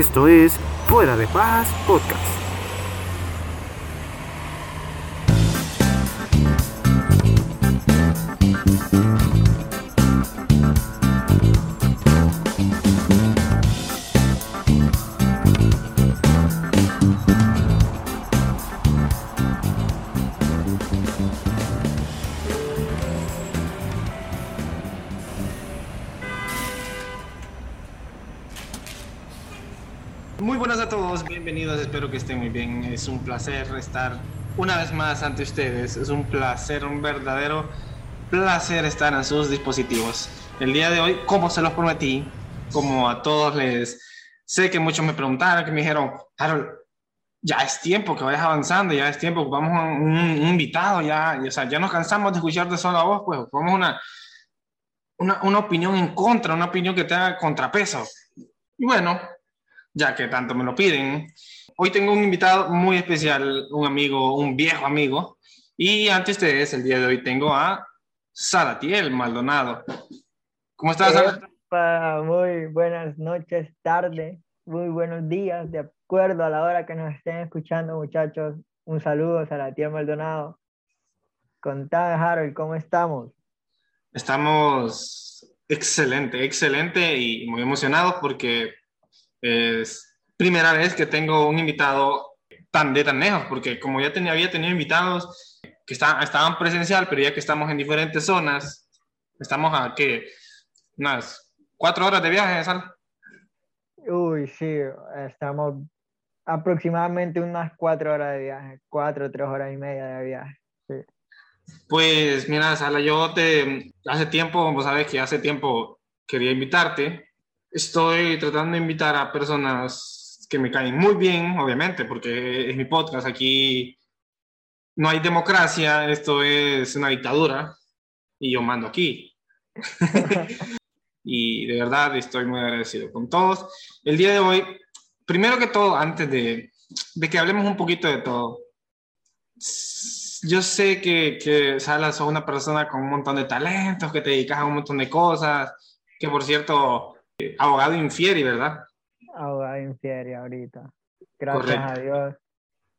Esto es Fuera de Paz Podcast. Espero que estén muy bien. Es un placer estar una vez más ante ustedes. Es un placer, un verdadero placer estar en sus dispositivos. El día de hoy, como se los prometí, como a todos les... Sé que muchos me preguntaron, que me dijeron, Harold, ya es tiempo que vayas avanzando, ya es tiempo vamos a un, invitado, ya, o sea, ya nos cansamos de escucharte solo a vos, pues vamos una, una, una opinión en contra, una opinión que te haga contrapeso. Y bueno, ya que tanto me lo piden, Hoy tengo un invitado muy especial, un amigo, un viejo amigo. Y antes de ustedes, el día de hoy tengo a Salatiel Maldonado. ¿Cómo estás, Epa, Muy buenas noches, tarde, muy buenos días, de acuerdo a la hora que nos estén escuchando, muchachos. Un saludo, Salatiel Maldonado. Contame, Harold, ¿cómo estamos? Estamos excelente, excelente y muy emocionados porque es primera vez que tengo un invitado tan de tan lejos, porque como ya tenía, había tenido invitados que estaban, estaban presencial, pero ya que estamos en diferentes zonas, estamos a que unas cuatro horas de viaje, Sal. Uy, sí, estamos aproximadamente unas cuatro horas de viaje, cuatro, tres horas y media de viaje. Pues mira, Sala, yo te, hace tiempo, vos sabes que hace tiempo quería invitarte. Estoy tratando de invitar a personas que me caen muy bien, obviamente, porque es mi podcast. Aquí no hay democracia, esto es una dictadura y yo mando aquí. y de verdad estoy muy agradecido con todos. El día de hoy, primero que todo, antes de, de que hablemos un poquito de todo, yo sé que, que Sala, sos una persona con un montón de talentos, que te dedicas a un montón de cosas, que por cierto, eh, abogado infieri, ¿verdad? Abogado infieri ahorita. Gracias a Dios.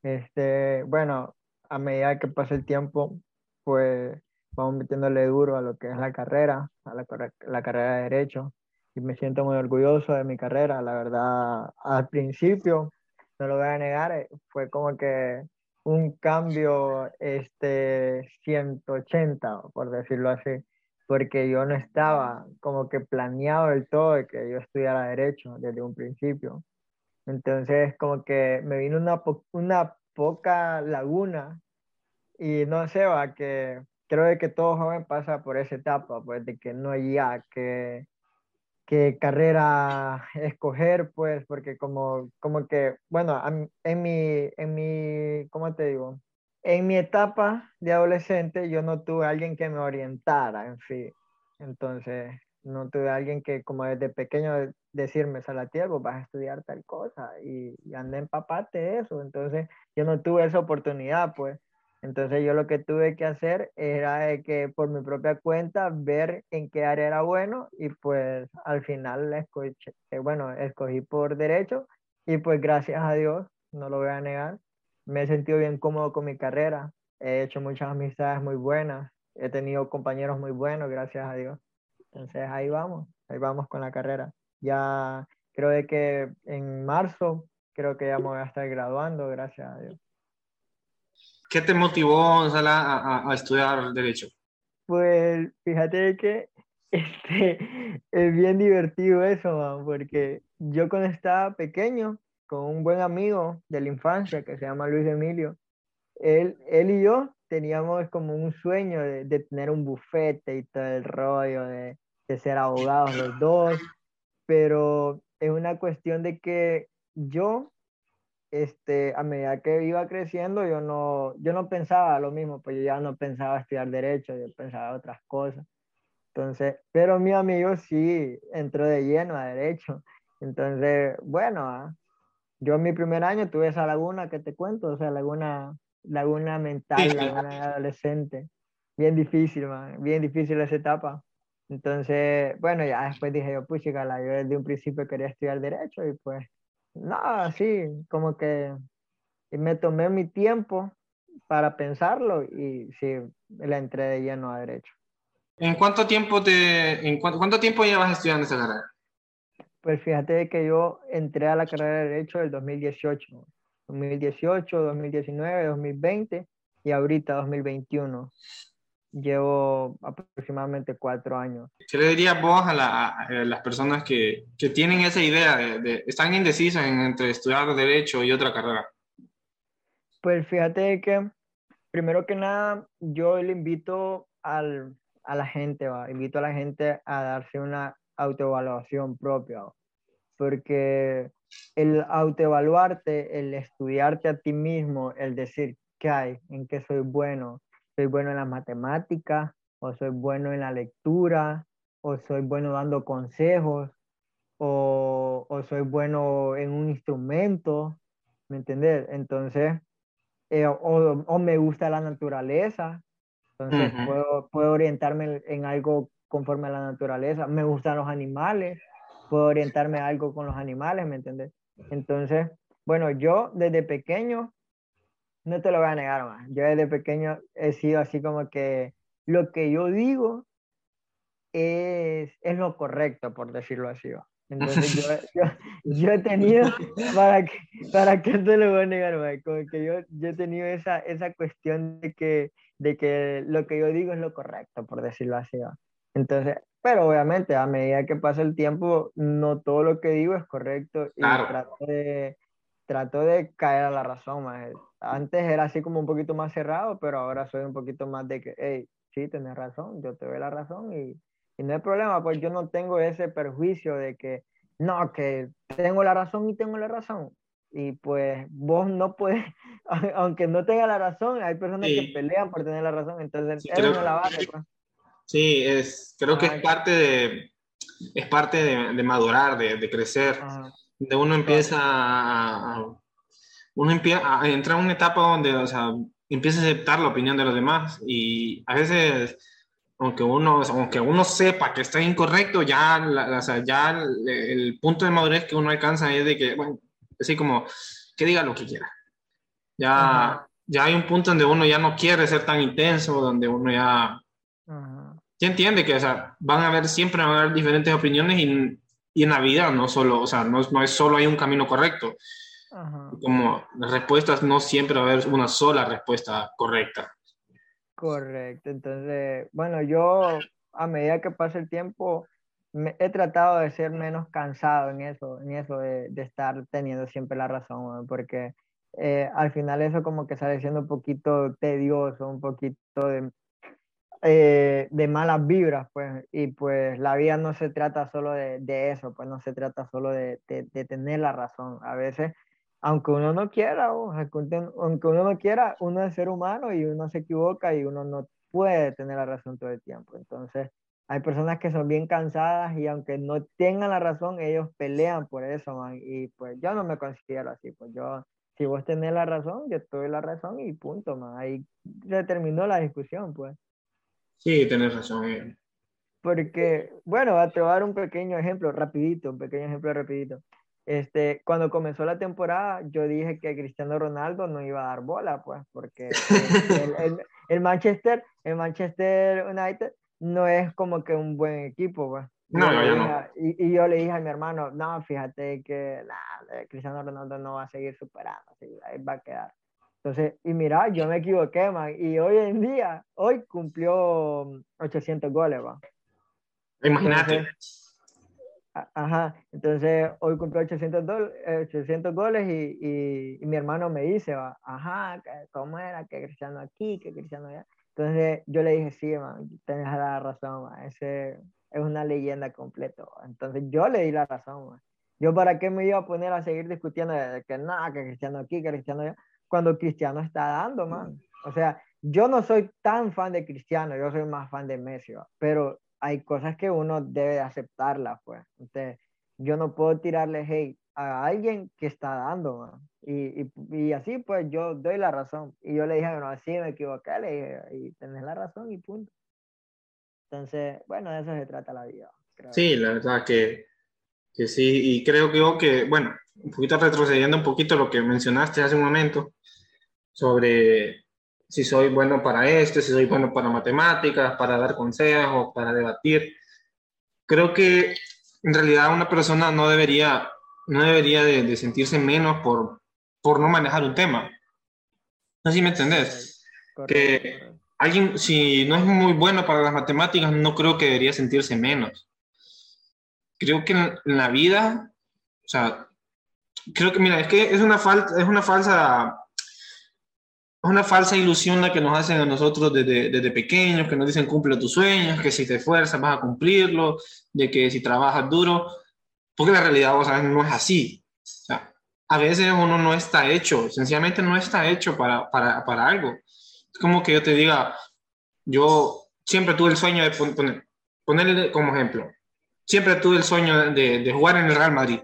Este, bueno, a medida que pasa el tiempo, pues vamos metiéndole duro a lo que es la carrera, a la, la carrera de Derecho. Y me siento muy orgulloso de mi carrera. La verdad, al principio, no lo voy a negar, eh, fue como que un cambio este 180, por decirlo así porque yo no estaba como que planeado del todo de que yo estudiara derecho desde un principio. Entonces, como que me vino una, una poca laguna y no sé, va, que creo que todo joven pasa por esa etapa, pues de que no hay ya que, qué carrera escoger, pues, porque como, como que, bueno, en mi, en mi, ¿cómo te digo? En mi etapa de adolescente yo no tuve alguien que me orientara, en fin. Entonces, no tuve alguien que como desde pequeño decirme, Salatiel, vos vas a estudiar tal cosa y, y anda empapate de eso. Entonces, yo no tuve esa oportunidad, pues. Entonces, yo lo que tuve que hacer era que por mi propia cuenta ver en qué área era bueno y pues al final escogí, bueno, escogí por derecho y pues gracias a Dios, no lo voy a negar, me he sentido bien cómodo con mi carrera, he hecho muchas amistades muy buenas, he tenido compañeros muy buenos, gracias a Dios. Entonces ahí vamos, ahí vamos con la carrera. Ya creo de que en marzo creo que ya me voy a estar graduando, gracias a Dios. ¿Qué te motivó, a, a, estudiar Derecho? Pues fíjate que este, es bien divertido eso, porque yo cuando estaba pequeño, con un buen amigo de la infancia que se llama Luis Emilio. Él, él y yo teníamos como un sueño de, tener un bufete y todo el rollo, de, de, ser abogados los dos, pero es una cuestión de que yo, este, a medida que iba creciendo, yo no, yo no pensaba lo mismo, pues yo ya no pensaba estudiar derecho, yo pensaba otras cosas. Entonces, pero mi amigo sí entró de lleno a derecho. Entonces, bueno, ah, yo en mi primer año tuve esa laguna que te cuento, o sea, laguna, laguna mental, laguna adolescente. Bien difícil, man, bien difícil esa etapa. Entonces, bueno, ya después dije yo, pucha, yo desde un principio quería estudiar Derecho y pues No, sí, como que me tomé mi tiempo para pensarlo y sí, le entré de lleno a derecho. ¿En cuánto tiempo te, en cuánto, tiempo llevas estudiando esa carrera? Pues fíjate que yo entré a la carrera de derecho del 2018, 2018, 2019, 2020 y ahorita 2021. Llevo aproximadamente cuatro años. ¿Qué le dirías vos a, las personas que, que, tienen esa idea de, están indecisas entre estudiar derecho y otra carrera? Pues fíjate que primero que nada yo le invito al, a la gente, ¿va? invito a la gente a darse una autoevaluación propia, porque el autoevaluarte, el estudiarte a ti mismo, el decir qué hay, en qué soy bueno, soy bueno en la matemática, o soy bueno en la lectura, o soy bueno dando consejos, o, o soy bueno en un instrumento, ¿me entiendes? Entonces, eh, o, o, me gusta la naturaleza, entonces puedo, puedo orientarme en algo conforme a la naturaleza. Me gustan los animales, puedo orientarme a algo con los animales, ¿me entiendes? Entonces, bueno, yo desde pequeño, no te lo voy a negar más, yo desde pequeño he sido así como que lo que yo digo es, es lo correcto, por decirlo así. Entonces yo, yo, yo, he tenido, para que, para que te lo voy a negar, como que yo, yo he tenido esa, esa cuestión de que, de que lo que yo digo es lo correcto, por decirlo así. Entonces, pero obviamente a medida que pasa el tiempo, no todo lo que digo es correcto y trato, de, trato de caer a la razón. Antes era así como un poquito más cerrado, pero ahora soy un poquito más de que, hey, sí, tienes razón, yo te doy la razón y y no hay problema, pues yo no tengo ese perjuicio de que, no, que tengo la razón y tengo la razón. Y pues vos no puedes, aunque no tenga la razón, hay personas que pelean por tener la razón, entonces sí, eso no la base. Pues. Sí, es, creo que es parte de, es parte de, de madurar, de, de crecer. De uno empieza a, uno empieza a entrar en una etapa donde, o sea, empieza a aceptar la opinión de los demás y a veces aunque uno, aunque uno sepa que está incorrecto, ya, la, sea, ya el, punto de madurez que uno alcanza es de que, bueno, así como, que diga lo que quiera. Ya, ya hay un punto donde uno ya no quiere ser tan intenso, donde uno ya, ya entiende que, o sea, van a haber, siempre van a haber diferentes opiniones y, y en la vida no solo, o sea, no, no es solo hay un camino correcto. Como las respuestas no siempre va a haber una sola respuesta correcta. Correcto, entonces, bueno, yo a medida que pasa el tiempo me, he tratado de ser menos cansado en eso, en eso de, de estar teniendo siempre la razón, porque eh, al final eso como que sale siendo un poquito tedioso, un poquito de, eh, de malas vibras, pues, y pues la vida no se trata solo de, de eso, pues no se trata solo de, de, tener la razón, a veces aunque uno no quiera, aunque uno no quiera, uno es ser humano y uno se equivoca y uno no puede tener la razón todo el tiempo. Entonces, hay personas que son bien cansadas y aunque no tengan la razón, ellos pelean por eso, man. Y pues yo no me considero así, pues yo, si vos tenés la razón, yo tuve la razón y punto, man. Ahí se terminó la discusión, pues. Sí, tenés razón. Eh. Porque, bueno, te voy a dar un pequeño ejemplo, rapidito, un pequeño ejemplo rapidito. Este, cuando comenzó la temporada, yo dije que Cristiano Ronaldo no iba a dar bola, pues, porque el, Manchester, el Manchester United no es como que un buen equipo, pues. No, no, no. Y, yo le dije a mi hermano, no, fíjate que Cristiano Ronaldo no va a seguir superando, ahí va a quedar. Entonces, y mira, yo me equivoqué, man, y hoy en día, hoy cumplió 800 goles, va. Imagínate. Ajá, entonces hoy cumplió 800, 800 goles y, y, mi hermano me dice, ajá, ¿cómo era? Que Cristiano aquí, que Cristiano allá. Entonces yo le dije, sí, man, tienes la razón, man, ese es una leyenda completa. Entonces yo le di la razón. Man. Yo para qué me iba a poner a seguir discutiendo de que nada, que Cristiano aquí, que Cristiano allá, cuando Cristiano está dando, man. O sea, yo no soy tan fan de Cristiano, yo soy más fan de Messi, pero hay cosas que uno debe aceptarlas, pues. Entonces, yo no puedo tirarle hate a alguien que está dando, y, y, y, así, pues, yo doy la razón. Y yo le dije, bueno, así me equivoqué, le dije, y tenés la razón y punto. Entonces, bueno, de eso se trata la vida. Sí, la verdad que, que sí, y creo que, que, bueno, un poquito retrocediendo un poquito lo que mencionaste hace un momento sobre si soy bueno para esto, si soy bueno para matemáticas, para dar consejos, para debatir. Creo que en realidad una persona no debería, no debería de, sentirse menos por, por no manejar un tema. No sé si me entendés. que alguien, si no es muy bueno para las matemáticas, no creo que debería sentirse menos. Creo que en, la vida, o sea, creo que, mira, es que es una, falta, es una falsa una falsa ilusión la que nos hacen a nosotros desde, desde, pequeños, que nos dicen cumple tus sueños, que si te esfuerzas vas a cumplirlo, de que si trabajas duro, porque la realidad, vos sabes, no es así. O sea, a veces uno no está hecho, sencillamente no está hecho para, para, para algo. Es como que yo te diga, yo siempre tuve el sueño de poner, ponerle como ejemplo, siempre tuve el sueño de, de, jugar en el Real Madrid.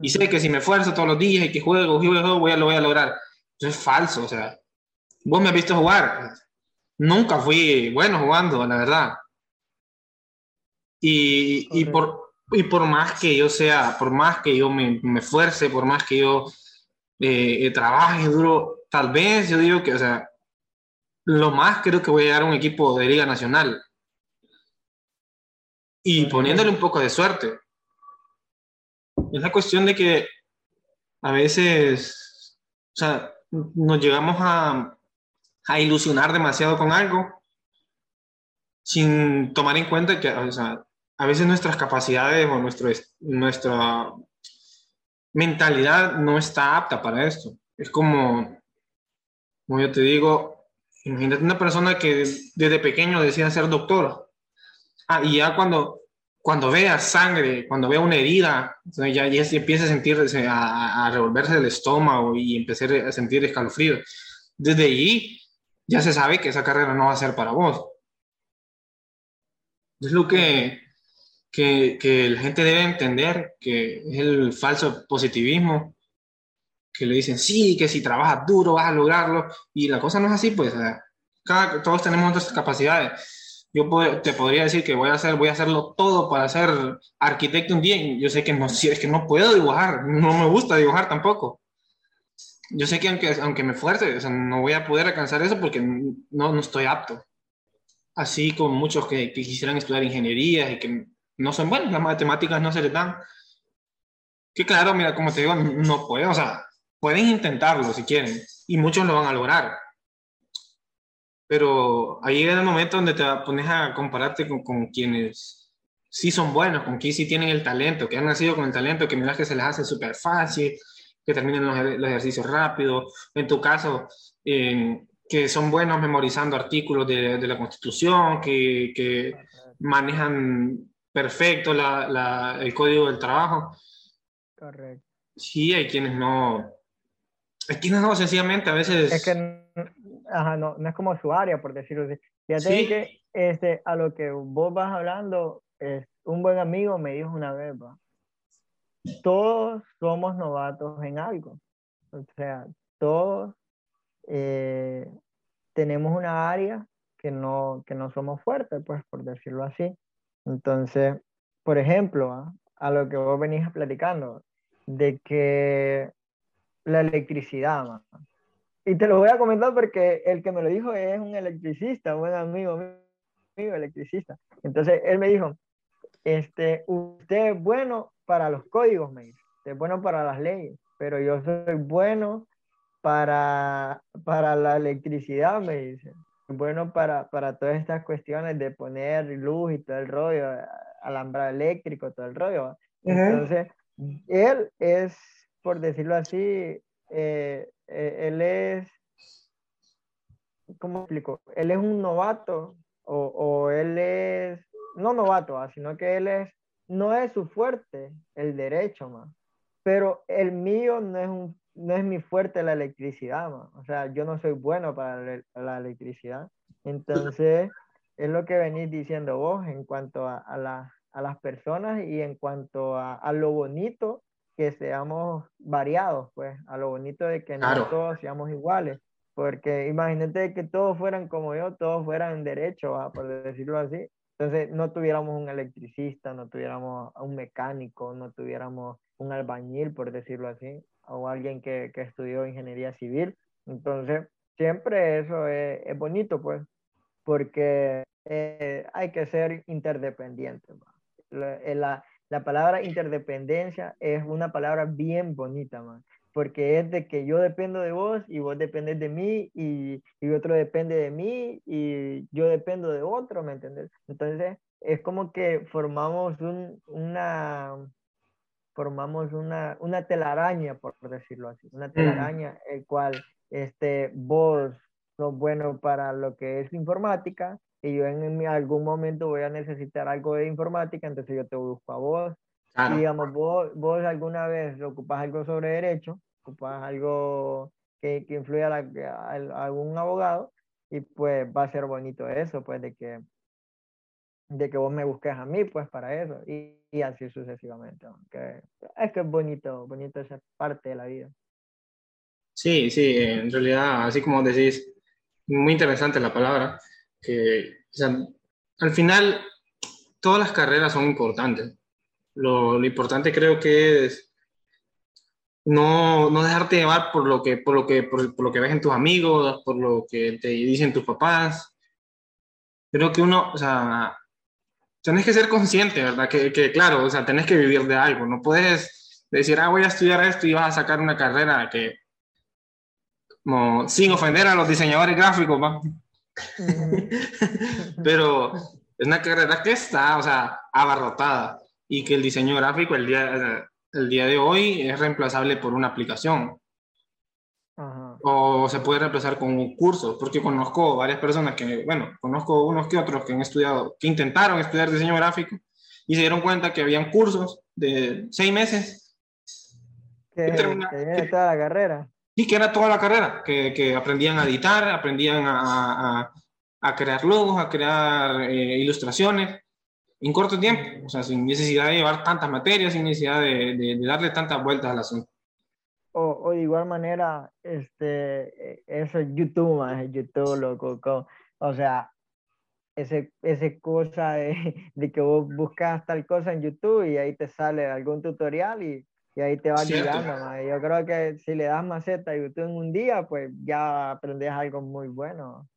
Y sé que si me esfuerzo todos los días y que juego, juego, voy a, lo voy a lograr. Eso es falso, o sea, vos me has visto jugar. Nunca fui bueno jugando, la verdad. Y, y por, y por más que yo sea, por más que yo me, me esfuerce, por más que yo eh, trabaje duro, tal vez yo digo que, o sea, lo más creo que voy a llegar a un equipo de Liga Nacional. Y poniéndole un poco de suerte. Es la cuestión de que a veces, o sea, nos llegamos a, a ilusionar demasiado con algo sin tomar en cuenta que, o sea, a veces nuestras capacidades o nuestro, nuestra mentalidad no está apta para esto. Es como, como yo te digo, Imagínate una persona que desde pequeño decía ser doctor. Ah, y ya cuando, cuando vea sangre, cuando vea una herida, ya, ya empieza a sentir, a, a, revolverse el estómago y empezar a sentir escalofrío. Desde ahí ya se sabe que esa carrera no va a ser para vos. Es lo que, que, que la gente debe entender, que es el falso positivismo que le dicen, sí, que si trabajas duro vas a lograrlo, y la cosa no es así, pues, cada, todos tenemos nuestras capacidades. Yo te podría decir que voy a, hacer, voy a hacerlo todo para ser arquitecto un día, yo sé que no, es que no puedo dibujar, no me gusta dibujar tampoco. Yo sé que aunque, aunque me fuerce, o sea, no voy a poder alcanzar eso porque no, no estoy apto. Así como muchos que, que quisieran estudiar ingeniería y que no son buenos, las matemáticas no se les dan. Que claro, mira, como te digo, no puedo, o sea, Pueden intentarlo si quieren y muchos lo van a lograr. Pero ahí llega el momento donde te pones a compararte con, con, quienes sí son buenos, con quienes sí tienen el talento, que han nacido con el talento, que miras que se les hace súper fácil, que terminan los, los, ejercicios rápido. En tu caso, eh, que son buenos memorizando artículos de, de la Constitución, que, que manejan perfecto la, la, el código del trabajo. Correcto. Sí, hay quienes no, es que no, sencillamente a veces... Es que ajá, no, no, es como su área, por decirlo así. Fíjate ¿Sí? que este, a lo que vos vas hablando, es, un buen amigo me dijo una vez, ¿va? todos somos novatos en algo. O sea, todos eh, tenemos una área que no, que no somos fuertes, pues, por decirlo así. Entonces, por ejemplo, ¿ah? a lo que vos venís platicando, de que la electricidad. Y te lo voy a comentar porque el que me lo dijo es un electricista, un buen amigo mío, electricista. Entonces él me dijo, este, usted es bueno para los códigos, me dice, usted es bueno para las leyes, pero yo soy bueno para, para la electricidad, me dice. Bueno para, para todas estas cuestiones de poner luz y todo el rollo, alambrado eléctrico, todo el rollo. Entonces, él es por decirlo así, eh, eh, él es, ¿cómo explico? Él es un novato o, o él es, no novato, sino que él es, no es su fuerte el derecho, más. Pero el mío no es, un, no es mi fuerte la electricidad, man. o sea, yo no soy bueno para la, electricidad. Entonces, es lo que venís diciendo vos en cuanto a, a, la, a las personas y en cuanto a, a lo bonito que seamos variados, pues, a lo bonito de que no todos seamos iguales. Porque imagínate que todos fueran como yo, todos fueran derecho, por decirlo así. Entonces, no tuviéramos un electricista, no tuviéramos un mecánico, no tuviéramos un albañil, por decirlo así, o alguien que, que estudió ingeniería civil. Entonces, siempre eso es, es bonito, pues, porque eh, hay que ser interdependiente. Eh, la, la, palabra interdependencia es una palabra bien bonita, man, porque es de que yo dependo de vos y vos dependes de mí y, y otro depende de mí y yo dependo de otro, ¿me entiendes? Entonces, es como que formamos un, una, formamos una, una telaraña, por decirlo así, una telaraña, el cual este, vos sos bueno para lo que es informática y yo en, algún momento voy a necesitar algo de informática, entonces yo te busco a vos. Y digamos, vos, vos alguna vez ocupas algo sobre derecho, ocupas algo que, que influya a, algún abogado, y pues va a ser bonito eso, pues de que, de que vos me busques a mí, pues para eso, y, y así sucesivamente. Aunque es que es bonito, bonito esa parte de la vida. Sí, sí, en realidad, así como decís, muy interesante la palabra, que al final todas las carreras son importantes. Lo, lo importante creo que es no, no, dejarte llevar por lo que, por lo que, por, lo que ves en tus amigos, por lo que te dicen tus papás. Creo que uno, o sea, tenés que ser consciente, ¿verdad? Que, que, claro, o sea, tenés que vivir de algo. No puedes decir, ah, voy a estudiar esto y vas a sacar una carrera que, como, sin ofender a los diseñadores gráficos, ¿va? Pero es una carrera que está, o sea, abarrotada y que el diseño gráfico el día, el día de hoy es reemplazable por una aplicación. O se puede reemplazar con un curso, porque conozco varias personas que, bueno, conozco unos que otros que han estudiado, que intentaron estudiar diseño gráfico y se dieron cuenta que habían cursos de seis meses. Que, que toda la carrera. Y que era toda la carrera, que, que aprendían a editar, aprendían a, a, crear logos, a crear eh, ilustraciones en corto tiempo, o sea, sin necesidad de llevar tantas materias, sin necesidad de, de, darle tantas vueltas al asunto. O, o, de igual manera, este, eso es YouTube, es YouTube, loco, o sea, ese, ese cosa de, de, que vos buscas tal cosa en YouTube y ahí te sale algún tutorial y y ahí te va guiando. Yo creo que si le das maceta a YouTube en un día, pues ya aprendes algo muy bueno.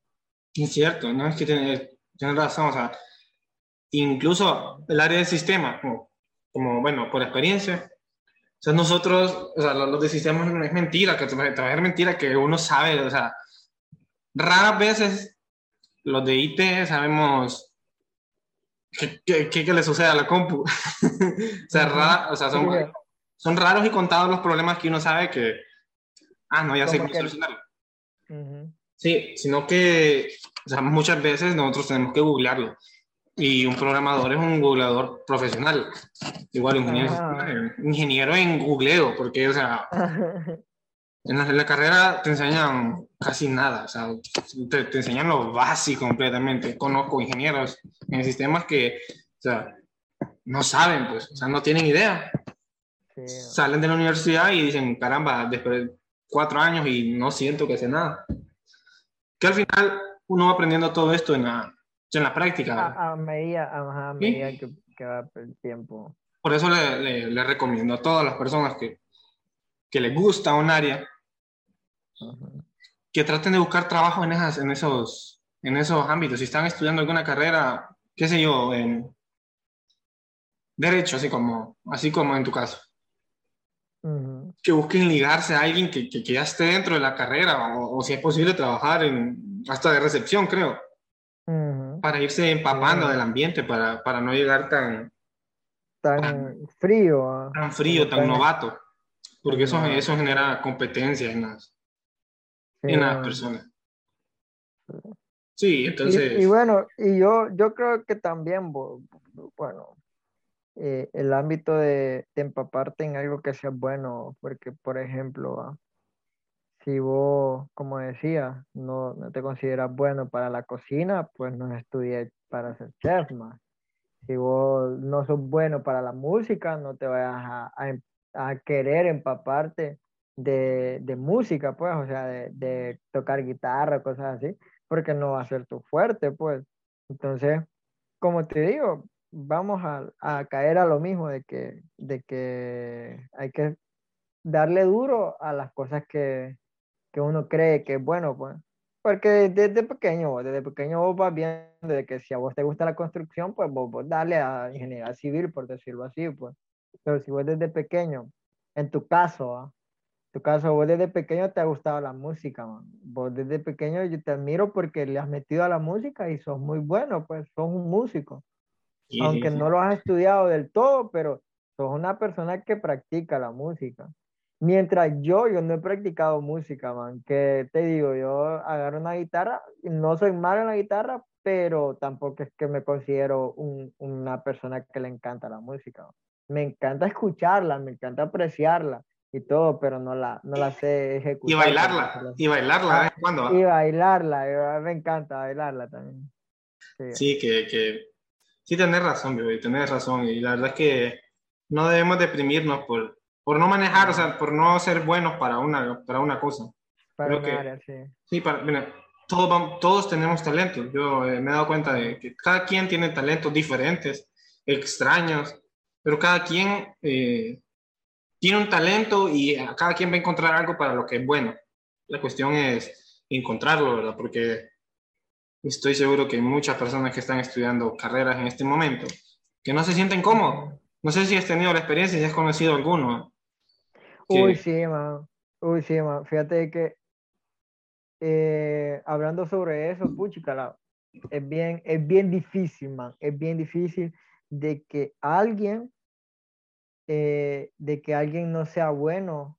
Es cierto, ¿no? Es que tienes, razón, o sea, incluso el área de sistema, como, bueno, por experiencia, o sea, nosotros, o sea, los, de sistemas no es mentira, que trabajar mentira, que uno sabe, o sea, raras veces los de IT sabemos qué, le sucede a la compu. o sea, rara, o sea son, son raros y contados los problemas que uno sabe que, ah, no, ya sé cómo solucionarlo. Sí, sino que o sea, muchas veces nosotros tenemos que googlearlo. Y un programador es un googleador profesional. Igual ingeniero, ah. ingeniero en googleo, porque, o sea, en la, en la, carrera te enseñan casi nada. O sea, te, te, enseñan lo básico completamente. Conozco ingenieros en sistemas que, o sea, no saben, pues, o sea, no tienen idea. Salen de la universidad y dicen, caramba, después de cuatro años y no siento que sé nada. Que al final uno va aprendiendo todo esto en la, en la práctica. A, medida, a, medida que, va el tiempo. Por eso le, le, recomiendo a todas las personas que, que les gusta un área, que traten de buscar trabajo en, esas, en, esos, en esos ámbitos. Si están estudiando alguna carrera, qué sé yo, en derecho, así como, así como en tu caso que busquen ligarse a alguien que, que, ya esté dentro de la carrera o, si es posible trabajar en, hasta de recepción, creo, para irse empapando del ambiente, para, para no llegar tan... Tan, frío. Ah. Tan frío, tan novato, porque eso, eso genera competencia en las, en las personas. Sí, entonces... Y, y, bueno, y yo, yo creo que también, bueno, eh, el ámbito de, empaparte en algo que sea bueno, porque por ejemplo, si vos, como decía, no, no, te consideras bueno para la cocina, pues no estudies para ser chef más. Si vos no sos bueno para la música, no te vayas a, a, em, a querer empaparte de, de, música, pues, o sea, de, de tocar guitarra, cosas así, porque no va a ser tu fuerte, pues. Entonces, como te digo, vamos a, caer a lo mismo de que, de que hay que darle duro a las cosas que, uno cree que es bueno, pues. Porque desde pequeño, desde pequeño vos vas viendo de que si a vos te gusta la construcción, pues vos, vos dale a ingeniería civil, por decirlo así, pues. Pero si vos desde pequeño, en tu caso, ¿ah? en tu caso, vos desde pequeño te ha gustado la música, man. Vos desde pequeño yo te admiro porque le has metido a la música y sos muy bueno, pues sos un músico. Aunque no lo has estudiado del todo, pero sos una persona que practica la música. Mientras yo, yo no he practicado música, man, que te digo, yo agarro una guitarra, no soy malo en la guitarra, pero tampoco es que me considero una persona que le encanta la música. Me encanta escucharla, me encanta apreciarla y todo, pero no la, no la sé ejecutar. Y bailarla, y bailarla, ¿eh? ¿Cuándo? Y bailarla, me encanta bailarla también. Sí, que, que, sí tenés razón, bebé, tenés razón. Y la verdad es que no debemos deprimirnos por, por no manejar, o sea, por no ser buenos para una, para una cosa. Para una área, sí. Sí, para, mira, todos, todos tenemos talentos. Yo eh, me he dado cuenta de que cada quien tiene talentos diferentes, extraños, pero cada quien eh, tiene un talento y cada quien va a encontrar algo para lo que es bueno. La cuestión es encontrarlo, ¿verdad? Porque estoy seguro que hay muchas personas que están estudiando carreras en este momento que no se sienten cómodos. No sé si has tenido la experiencia, si has conocido alguno. Uy, sí, man. Uy, sí, man. Fíjate que eh, hablando sobre eso, puchica, es bien, es bien difícil, man. Es bien difícil de que alguien, eh, de que alguien no sea bueno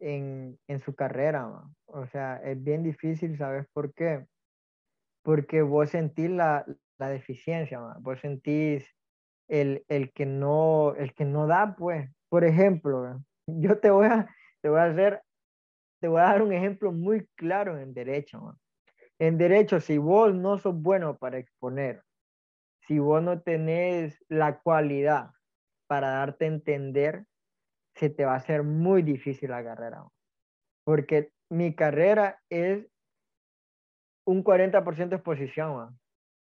en, en su carrera, man. O sea, es bien difícil, ¿sabes por qué? porque vos sentís la, la deficiencia, vos sentís el, el, que no, el que no da, pues. Por ejemplo, yo te voy a, te voy a hacer, te voy a dar un ejemplo muy claro en derecho. En derecho, si vos no sos bueno para exponer, si vos no tenés la cualidad para darte a entender, se te va a hacer muy difícil la carrera. Porque mi carrera es un 40% de exposición,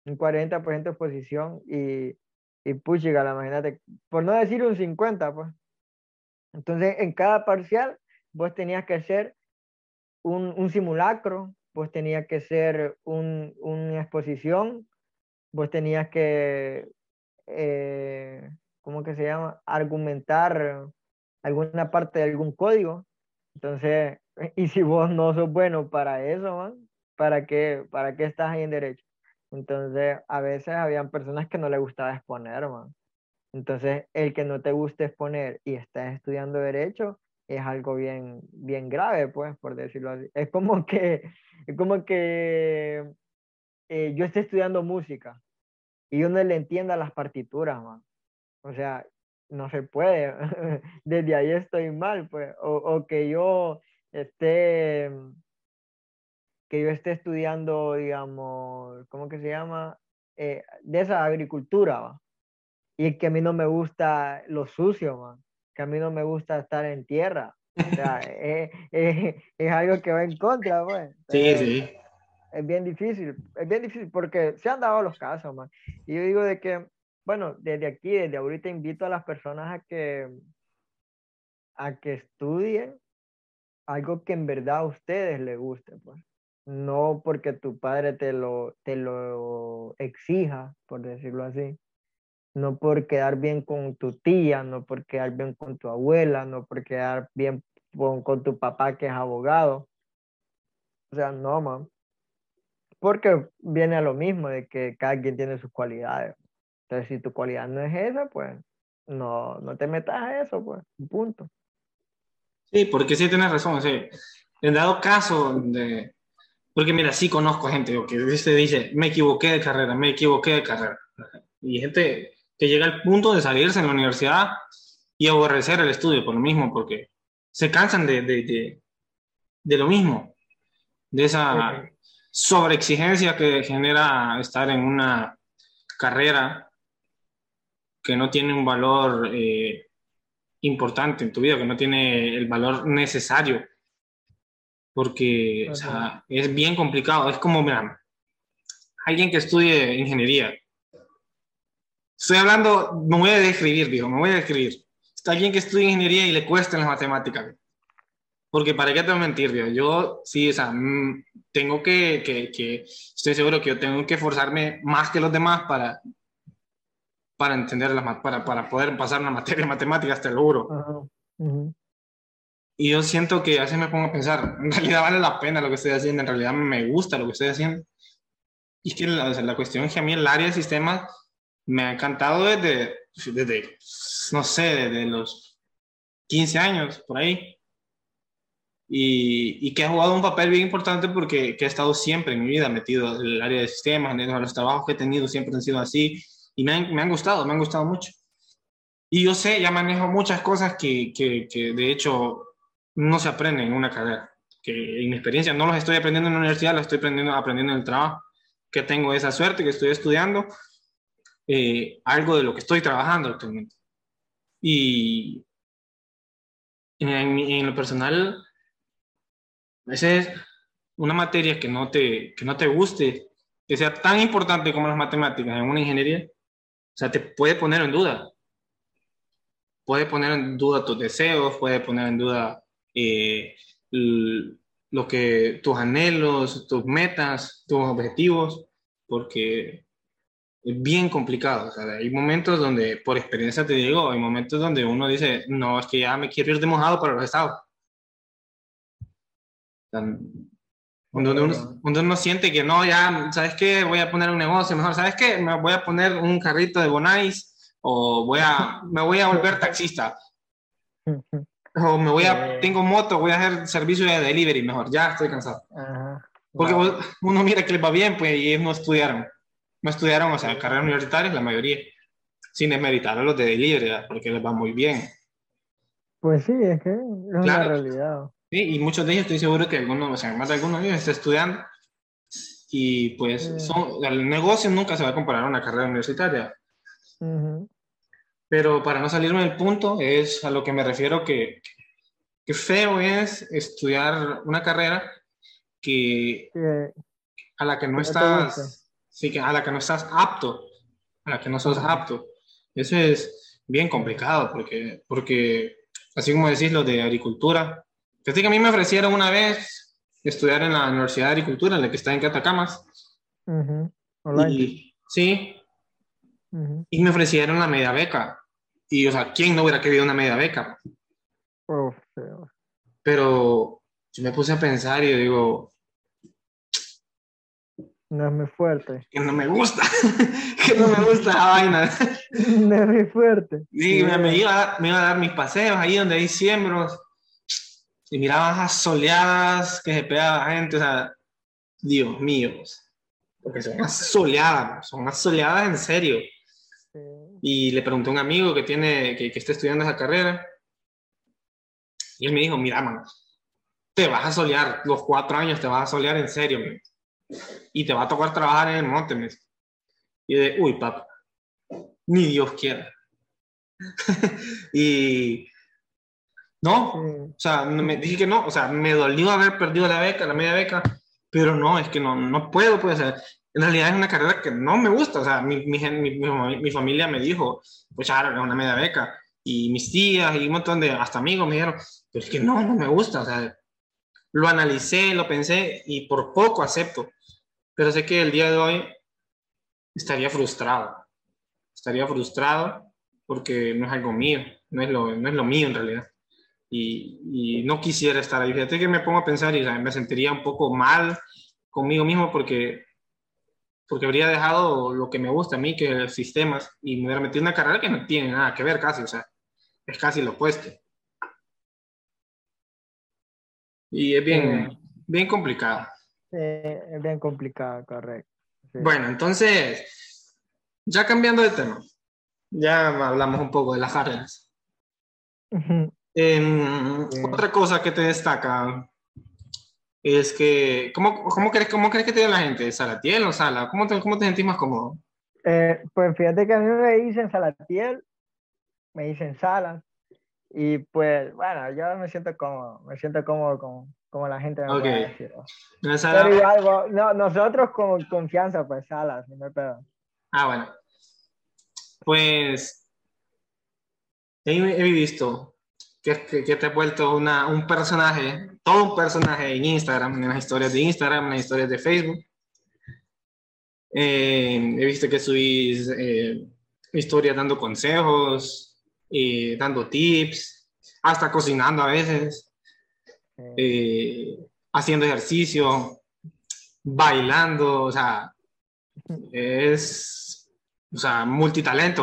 un 40% de exposición y, y puchiga, imagínate, por no decir un 50, pues. Entonces, en cada parcial, vos tenías que hacer un, simulacro, vos tenías que hacer un, una exposición, vos tenías que, eh, ¿cómo que se llama? Argumentar alguna parte de algún código. Entonces, y si vos no sos bueno para eso, ¿para qué, para qué estás ahí en derecho? Entonces, a veces habían personas que no le gustaba exponer, man. Entonces, el que no te guste exponer y estás estudiando derecho es algo bien, bien grave, pues, por decirlo así. Es como que, es como que eh, yo esté estudiando música y yo no le entienda las partituras, man. O sea, no se puede. Desde ahí estoy mal, pues. O, o que yo esté que yo esté estudiando, digamos, ¿cómo que se llama? Eh, de esa agricultura, Y que a mí no me gusta lo sucio, Que a mí no me gusta estar en tierra. O sea, es, es, algo que va en contra, pues. Sí, sí. Es bien difícil, es bien difícil porque se han dado los casos, man. Y yo digo de que, bueno, desde aquí, desde ahorita invito a las personas a que, a que estudien algo que en verdad a ustedes les guste, pues no porque tu padre te lo, te lo exija, por decirlo así, no por quedar bien con tu tía, no por quedar bien con tu abuela, no por quedar bien con, tu papá que es abogado. O sea, no, man. Porque viene a lo mismo de que cada quien tiene sus cualidades. Entonces, si tu cualidad no es esa, pues no, no te metas a eso, pues, punto. Sí, porque sí tienes razón. Sí. En dado caso de, porque mira, sí conozco gente que dice, dice, me equivoqué de carrera, me equivoqué de carrera. Y gente que llega al punto de salirse en la universidad y aborrecer el estudio por lo mismo, porque se cansan de, de, de, lo mismo, de esa sobreexigencia que genera estar en una carrera que no tiene un valor eh, importante en tu vida, que no tiene el valor necesario porque o sea, es bien complicado. Es como, mira, alguien que estudie ingeniería Estoy hablando, me voy a describir, digo, me voy a describir. Está alguien que estudia ingeniería y le cuesta las matemáticas. Porque para qué te voy a mentir, digo, yo sí, o sea, mm, tengo que, que, que, estoy seguro que yo tengo que esforzarme más que los demás para, para entender las, para, para poder pasar una materia de matemáticas, te lo juro. Y yo siento que a veces me pongo a pensar, en realidad vale la pena lo que estoy haciendo, en realidad me gusta lo que estoy haciendo. Y es que la, la cuestión es que a mí el área de sistemas me ha encantado desde, desde no sé, desde los 15 años, por ahí. Y, que ha jugado un papel bien importante porque que he estado siempre en mi vida metido en el área de sistemas, en los trabajos que he tenido siempre han sido así y me han, me han gustado, me han gustado mucho. Y yo sé, ya manejo muchas cosas que, que, que de hecho no se aprenden en una carrera, que en mi experiencia no los estoy aprendiendo en la universidad, los estoy aprendiendo, aprendiendo en el trabajo, que tengo esa suerte, que estoy estudiando eh, algo de lo que estoy trabajando actualmente. Y en, en, lo personal, a veces una materia que no, te, que no te guste, que sea tan importante como las matemáticas en una ingeniería, o sea, te puede poner en duda. Puede poner en duda tus deseos, puede poner en duda eh, lo que, tus anhelos, tus metas, tus objetivos, porque bien complicado. O sea, hay momentos donde, por experiencia te digo, hay momentos donde uno dice, no, es que ya me quiero ir de mojado para los estados. Donde uno, uno, siente que no, ya, ¿sabes qué? Voy a poner un negocio mejor, ¿sabes qué? Me voy a poner un carrito de Bonais o voy a, me voy a volver taxista. O me voy a, tengo moto, voy a hacer servicio de delivery mejor, ya estoy cansado. Porque uno mira que les va bien, pues, y ellos no estudiaron no estudiaron, o sea, carreras universitarias, la mayoría, sin desmeritar a los de delivery, porque les va muy bien. Pues sí, es que es una realidad. Sí, y muchos de ellos estoy seguro que algunos, o sea, más de algunos de ellos está estudiando. Y pues son, el negocio nunca se va a comparar a una carrera universitaria. Pero para no salirme del punto, es a lo que me refiero que, que feo es estudiar una carrera que, a la que no estás sí, que a la que no estás apto, a la que no sos apto. Eso es bien complicado porque, porque así como decís lo de agricultura, fíjate que a mí me ofrecieron una vez estudiar en la Universidad de Agricultura, en la que está en Catacamas. y, sí. Y me ofrecieron la media beca. Y, o sea, ¿quién no hubiera querido una media beca? Pero yo me puse a pensar y digo, no es muy fuerte. Que no me gusta. que no me gusta la vaina. no es muy fuerte. Sí, Me, iba, me, iba, a dar mis paseos ahí donde hay siembros. Y miraba esas soleadas que se pegaba la gente. O sea, Dios mío. Porque son unas soleadas, son unas soleadas en serio. Y le pregunté a un amigo que, tiene, que, que está estudiando esa carrera. Y él me dijo, mira, mano, te vas a solear, los cuatro años te vas a solear en serio y te va a tocar trabajar en el monte. Me y de, uy, papá, ni Dios quiera. y no, o sea, me dije que no, o sea, me dolió haber perdido la beca, la media beca, pero no, es que no, no puedo, pues, en realidad es una carrera que no me gusta, o sea, mi, mi, mi, mi familia me dijo, pues, ahora es una media beca, y mis tías y un montón de, hasta amigos me dijeron, pero es que no, no me gusta, o sea, lo analicé, lo pensé y por poco acepto. Pero sé que el día de hoy estaría frustrado. Estaría frustrado porque no es algo mío, no es lo, no es lo mío en realidad. Y, y, no quisiera estar ahí. Fíjate que me pongo a pensar y me sentiría un poco mal conmigo mismo porque, porque habría dejado lo que me gusta a mí, que es el sistemas, y me hubiera metido en una carrera que no tiene nada que ver casi, o sea, es casi lo opuesto. Y es bien, bien complicado. Eh, es bien complicado, correcto. Bueno, entonces, ya cambiando de tema, ya hablamos un poco de las áreas. Em, otra cosa que te destaca es que, ¿cómo, cómo, crees, cómo crees que te la gente? ¿Salatiel o Sala? ¿Cómo te, cómo te sentís más cómodo? Eh, pues fíjate que a mí me dicen Salatiel, me dicen Sala, y pues, bueno, yo me siento cómodo, me siento cómodo con, como la gente me puede decir. Pero igual, no, nosotros con confianza, pues salas, no me pedo. Ah, bueno. Pues he, visto que, que, te has vuelto una, un personaje, todo un personaje en Instagram, en las historias de Instagram, en las historias de Facebook. Eh, he visto que subís eh, historias dando consejos, y dando tips, hasta cocinando a veces, eh, haciendo ejercicio, bailando, o sea, es, o sea, multitalento.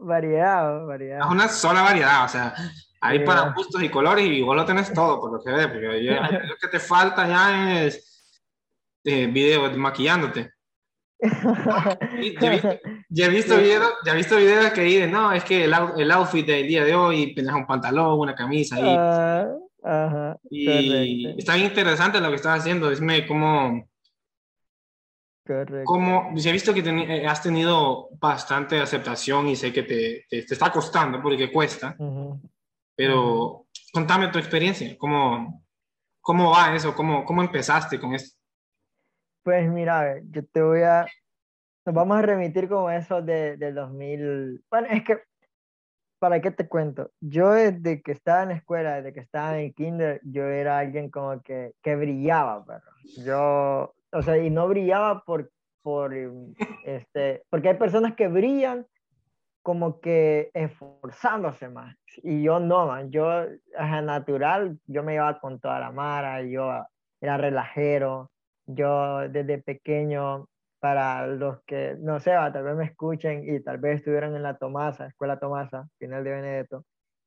variedad, variedad. Es una sola variedad, o sea, hay para gustos y colores y vos lo tenés todo, por lo que ves, porque lo que te falta ya es eh, videos maquillándote. ya, he visto videos, ya he visto videos que dicen, no, es que el, el outfit del día de hoy, tienes un pantalón, una camisa y, ah, y está bien interesante lo que estás haciendo. Dime cómo, Como, he visto que eh, has tenido bastante aceptación y sé que te, te, está costando porque cuesta, pero contame tu experiencia, ¿cómo, cómo va eso? ¿Cómo, cómo empezaste con esto? Pues mira, yo te voy a... Nos vamos a remitir como eso de, del 2000... Bueno, es que, ¿para qué te cuento? Yo desde que estaba en la escuela, desde que estaba en el kinder, yo era alguien como que, que brillaba, pero yo... O sea, y no brillaba por, por, este, porque hay personas que brillan como que esforzándose más. Y yo no, man. Yo, es natural, yo me iba con toda la mara, yo era relajero, yo desde pequeño, para los que, no sé, tal vez me escuchen y tal vez estuvieran en la Tomasa, Escuela Tomasa, final de Benedetto,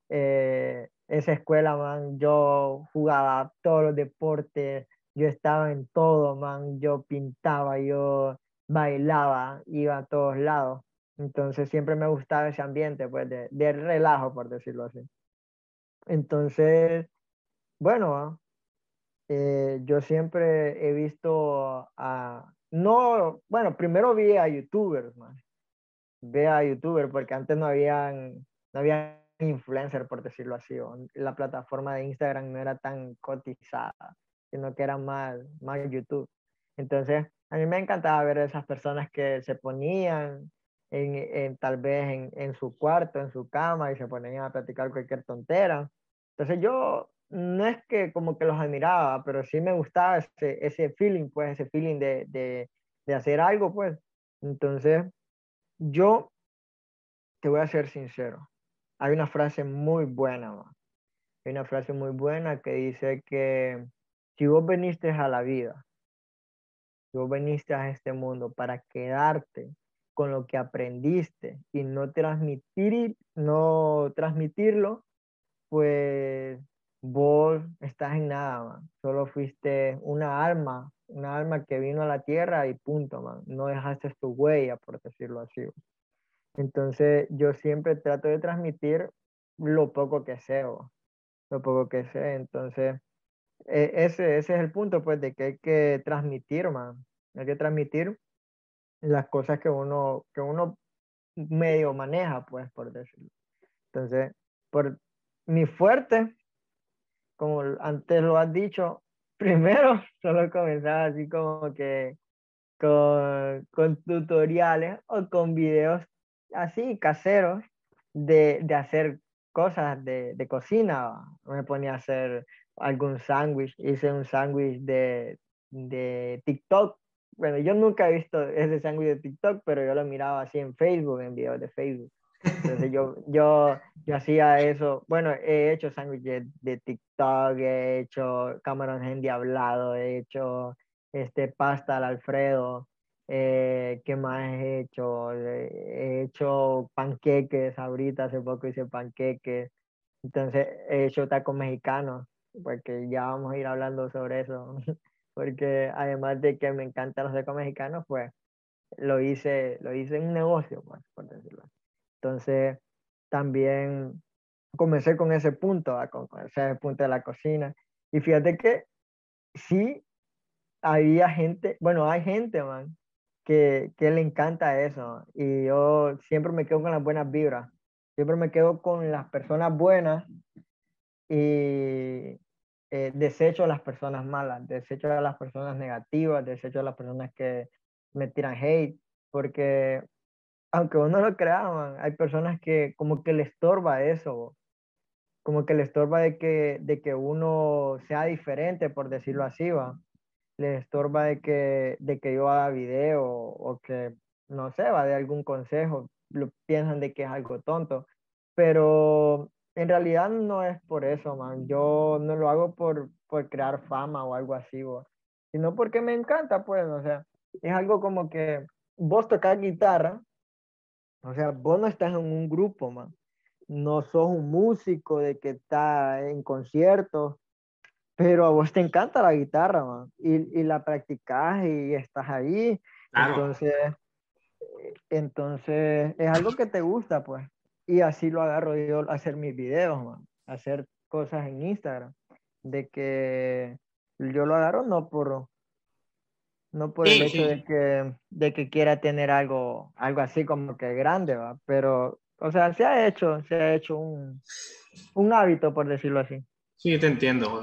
eh, esa escuela, man, yo jugaba todos los deportes, yo estaba en todo, man, yo pintaba, yo bailaba, iba a todos lados. Entonces siempre me gustaba ese ambiente, pues, de, de relajo, por decirlo así. Entonces, bueno, eh, yo siempre he visto a, no, bueno, primero vi a youtubers, man. Vi a youtubers porque antes no habían, no había influencer, por decirlo así. La plataforma de Instagram no era tan cotizada, sino que era más, más YouTube. Entonces, a mí me encantaba ver esas personas que se ponían en, en tal vez en, en, su cuarto, en su cama y se ponían a platicar cualquier tontera. Entonces yo no es que como que los admiraba, pero sí me gustaba ese, ese feeling, pues, ese feeling de, de, de hacer algo, pues. Entonces, yo te voy a ser sincero. Hay una frase muy buena, Hay una frase muy buena que dice que si vos viniste a la vida, si vos viniste a este mundo para quedarte con lo que aprendiste y no transmitir, no transmitirlo, pues vos estás en nada. Solo fuiste una alma, una alma que vino a la tierra y punto, man. No dejaste tu huella, por decirlo así. Entonces, yo siempre trato de transmitir lo poco que sé, lo poco que sé. Entonces, e, ese, ese es el punto, pues, de que hay que transmitir, man. Hay que transmitir las cosas que uno, que uno medio maneja, pues, por decirlo. Entonces, por mi fuerte como antes lo has dicho, primero solo comenzaba así como que con, con tutoriales o con videos así caseros de, de hacer cosas de, de, cocina. Me ponía a hacer algún sándwich, hice un sándwich de, de TikTok. Bueno, yo nunca he visto ese sándwich de TikTok, pero yo lo miraba así en Facebook, en videos de Facebook. Entonces yo, yo, yo hacía eso. Bueno, he hecho sándwiches de TikTok, he hecho camarón endiablado, he hecho este, pasta al Alfredo. Eh, ¿Qué más he hecho? He hecho panqueques ahorita, hace poco hice panqueques. Entonces he hecho tacos mexicanos, porque ya vamos a ir hablando sobre eso. Porque además de que me encantan los tacos mexicanos, pues lo hice, lo hice en un negocio, pues, por decirlo así. Entonces, también comencé con ese punto, con ese punto de la cocina. Y fíjate que sí había gente, bueno, hay gente, man, que, que le encanta eso. Y yo siempre me quedo con las buenas vibras. Siempre me quedo con las personas buenas y eh, desecho a las personas malas, desecho a las personas negativas, desecho a las personas que me tiran hate, porque aunque uno lo crea, hay personas que como que le estorba eso, como que le estorba de que, de que uno sea diferente, por decirlo así, va. Le estorba de que, de que yo haga video o que, no sé, va de algún consejo. Lo, piensan de que es algo tonto. Pero en realidad no es por eso, man. Yo no lo hago por, por crear fama o algo así, sino porque me encanta, pues, o sea, es algo como que vos tocas guitarra, o sea, vos no estás en un grupo, man no sos un músico de que está en conciertos, pero a vos te encanta la guitarra, man, y, y la practicas y estás ahí. Entonces, entonces, es algo que te gusta, pues. Y así lo agarro yo a hacer mis videos, man, hacer cosas en Instagram. De que yo lo agarro no por, no por el hecho de que, de que quiera tener algo, algo así como que grande, ¿va? pero o sea, se ha hecho, se ha hecho un, un hábito, por decirlo así. Sí, te entiendo.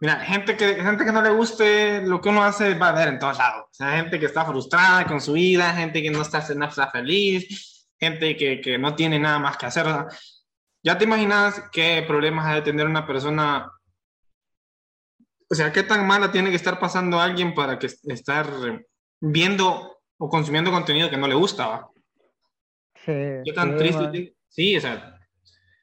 Mira, gente que, gente que no le guste lo que uno hace va a ver en todos lados. O sea, gente que está frustrada con su vida, gente que no está, no está feliz, gente que, que, no tiene nada más que hacer. ya te imaginas qué problemas ha de tener una persona. O sea, qué tan mala tiene que estar pasando alguien para que estar viendo o consumiendo contenido que no le gusta. ¿va? Qué tan triste. Sí, o sea,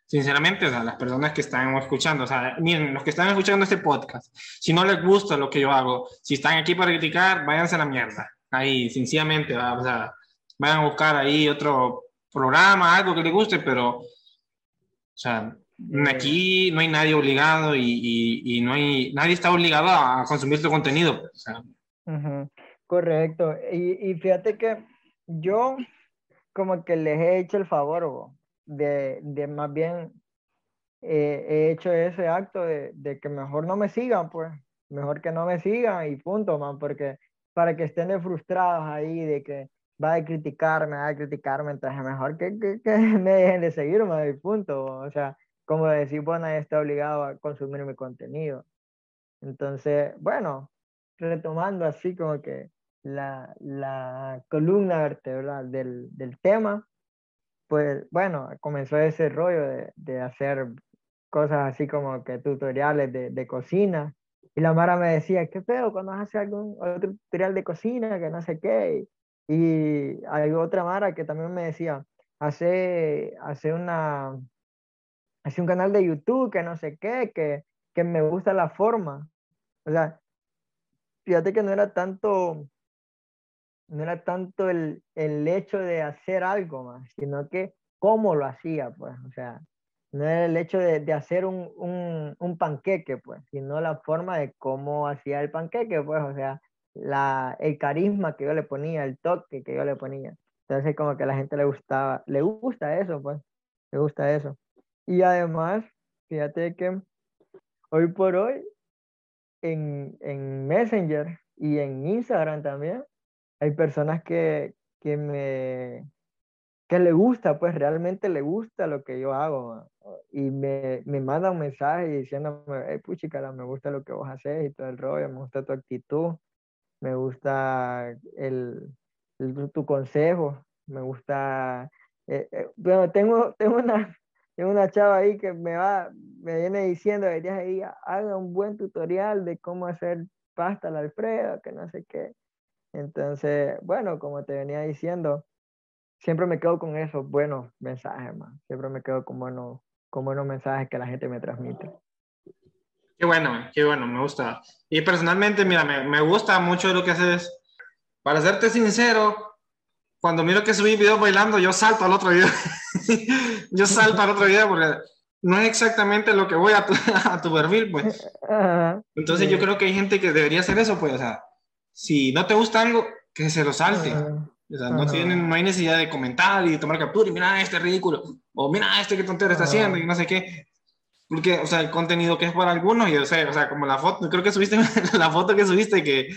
sinceramente, o sea, las personas que están escuchando, o sea, miren, los que están escuchando este podcast, si no les gusta lo que yo hago, si están aquí para criticar, váyanse a la mierda. Ahí, sencillamente, o sea, vayan a buscar ahí otro programa, algo que les guste, pero, o sea, aquí no hay nadie obligado y, y, no hay, nadie está obligado a consumir tu contenido. Pues. Correcto. Y, y fíjate que yo como que les he hecho el favor, de, de más bien eh, he hecho ese acto de, de, que mejor no me sigan, pues, mejor que no me sigan y punto, man, porque para que estén frustrados ahí de que va a criticarme, va a criticarme, entonces mejor que, que, me dejen de seguirme y punto, o sea, como decir, bueno, nadie está obligado a consumir mi contenido. Entonces, bueno, retomando así como que la, la columna vertebral del, del, tema, pues bueno, comenzó ese rollo de, de, hacer cosas así como que tutoriales de, de, cocina. Y la Mara me decía, ¿qué pedo cuando hace algún otro tutorial de cocina, que no sé qué? Y hay otra Mara que también me decía, hace, hace una, hace un canal de YouTube, que no sé qué, que, que me gusta la forma. O sea, fíjate que no era tanto no era tanto el, el hecho de hacer algo más, sino que cómo lo hacía, pues, o sea, no era el hecho de, de hacer un, un, un, panqueque, pues, sino la forma de cómo hacía el panqueque, pues, o sea, la, el carisma que yo le ponía, el toque que yo le ponía. Entonces, como que a la gente le gustaba, le gusta eso, pues, le gusta eso. Y además, fíjate que hoy por hoy, en, en Messenger y en Instagram también, hay personas que, que me que le gusta, pues realmente le gusta lo que yo hago y me, me manda un mensaje diciéndome, hey, puchicara, me gusta lo que vos haces y todo el rollo, me gusta tu actitud, me gusta el, tu consejo, me gusta, eh, eh, bueno, tengo, tengo, una, tengo una chava ahí que me va, me viene diciendo día día, haga un buen tutorial de cómo hacer pasta al Alfredo, que no sé qué. Entonces, bueno, como te venía diciendo, siempre me quedo con esos buenos mensajes, man. Siempre me quedo con buenos, con buenos mensajes que la gente me transmite. Qué bueno, qué bueno, me gusta. Y personalmente, mira, me, me gusta mucho lo que haces. Para serte sincero, cuando miro que subí video bailando, yo salto al otro video. yo salto al otro video porque no es exactamente lo que voy a tu, a tu perfil, pues. Entonces yo creo que hay gente que debería hacer eso, pues, o sea, si no te gusta algo, que se lo salte. O sea, no, tienen, no hay necesidad de comentar y tomar captura y mira este ridículo, o mira este que tontero está haciendo y no sé qué. Porque, o sea, el contenido que es para algunos, y o sea, o sea, como la foto, creo que subiste la foto que subiste que,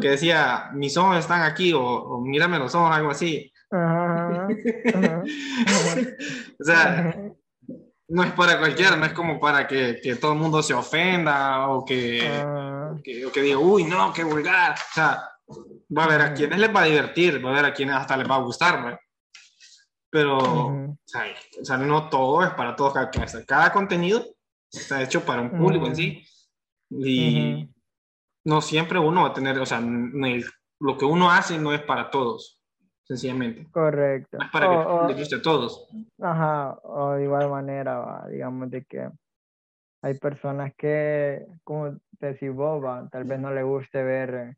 que decía, mis ojos están aquí, o, o mírame los ojos, algo así. o sea, no es para cualquiera, no es como para que, que todo el mundo se ofenda o que, uh, que, o que diga, uy, no, qué vulgar. O sea, va a haber a quienes les va a divertir, va a haber a quienes hasta les va a gustar, ¿no? pero o, sea, no todo es para todos. Cada, cada contenido está hecho para un público en sí. Y no siempre uno va a tener, o sea, lo que uno hace no es para todos, sencillamente. Correcto. No es para que le guste a todos. Ajá, o de igual manera, digamos, de que hay personas que, como decís vos, tal vez no le guste ver,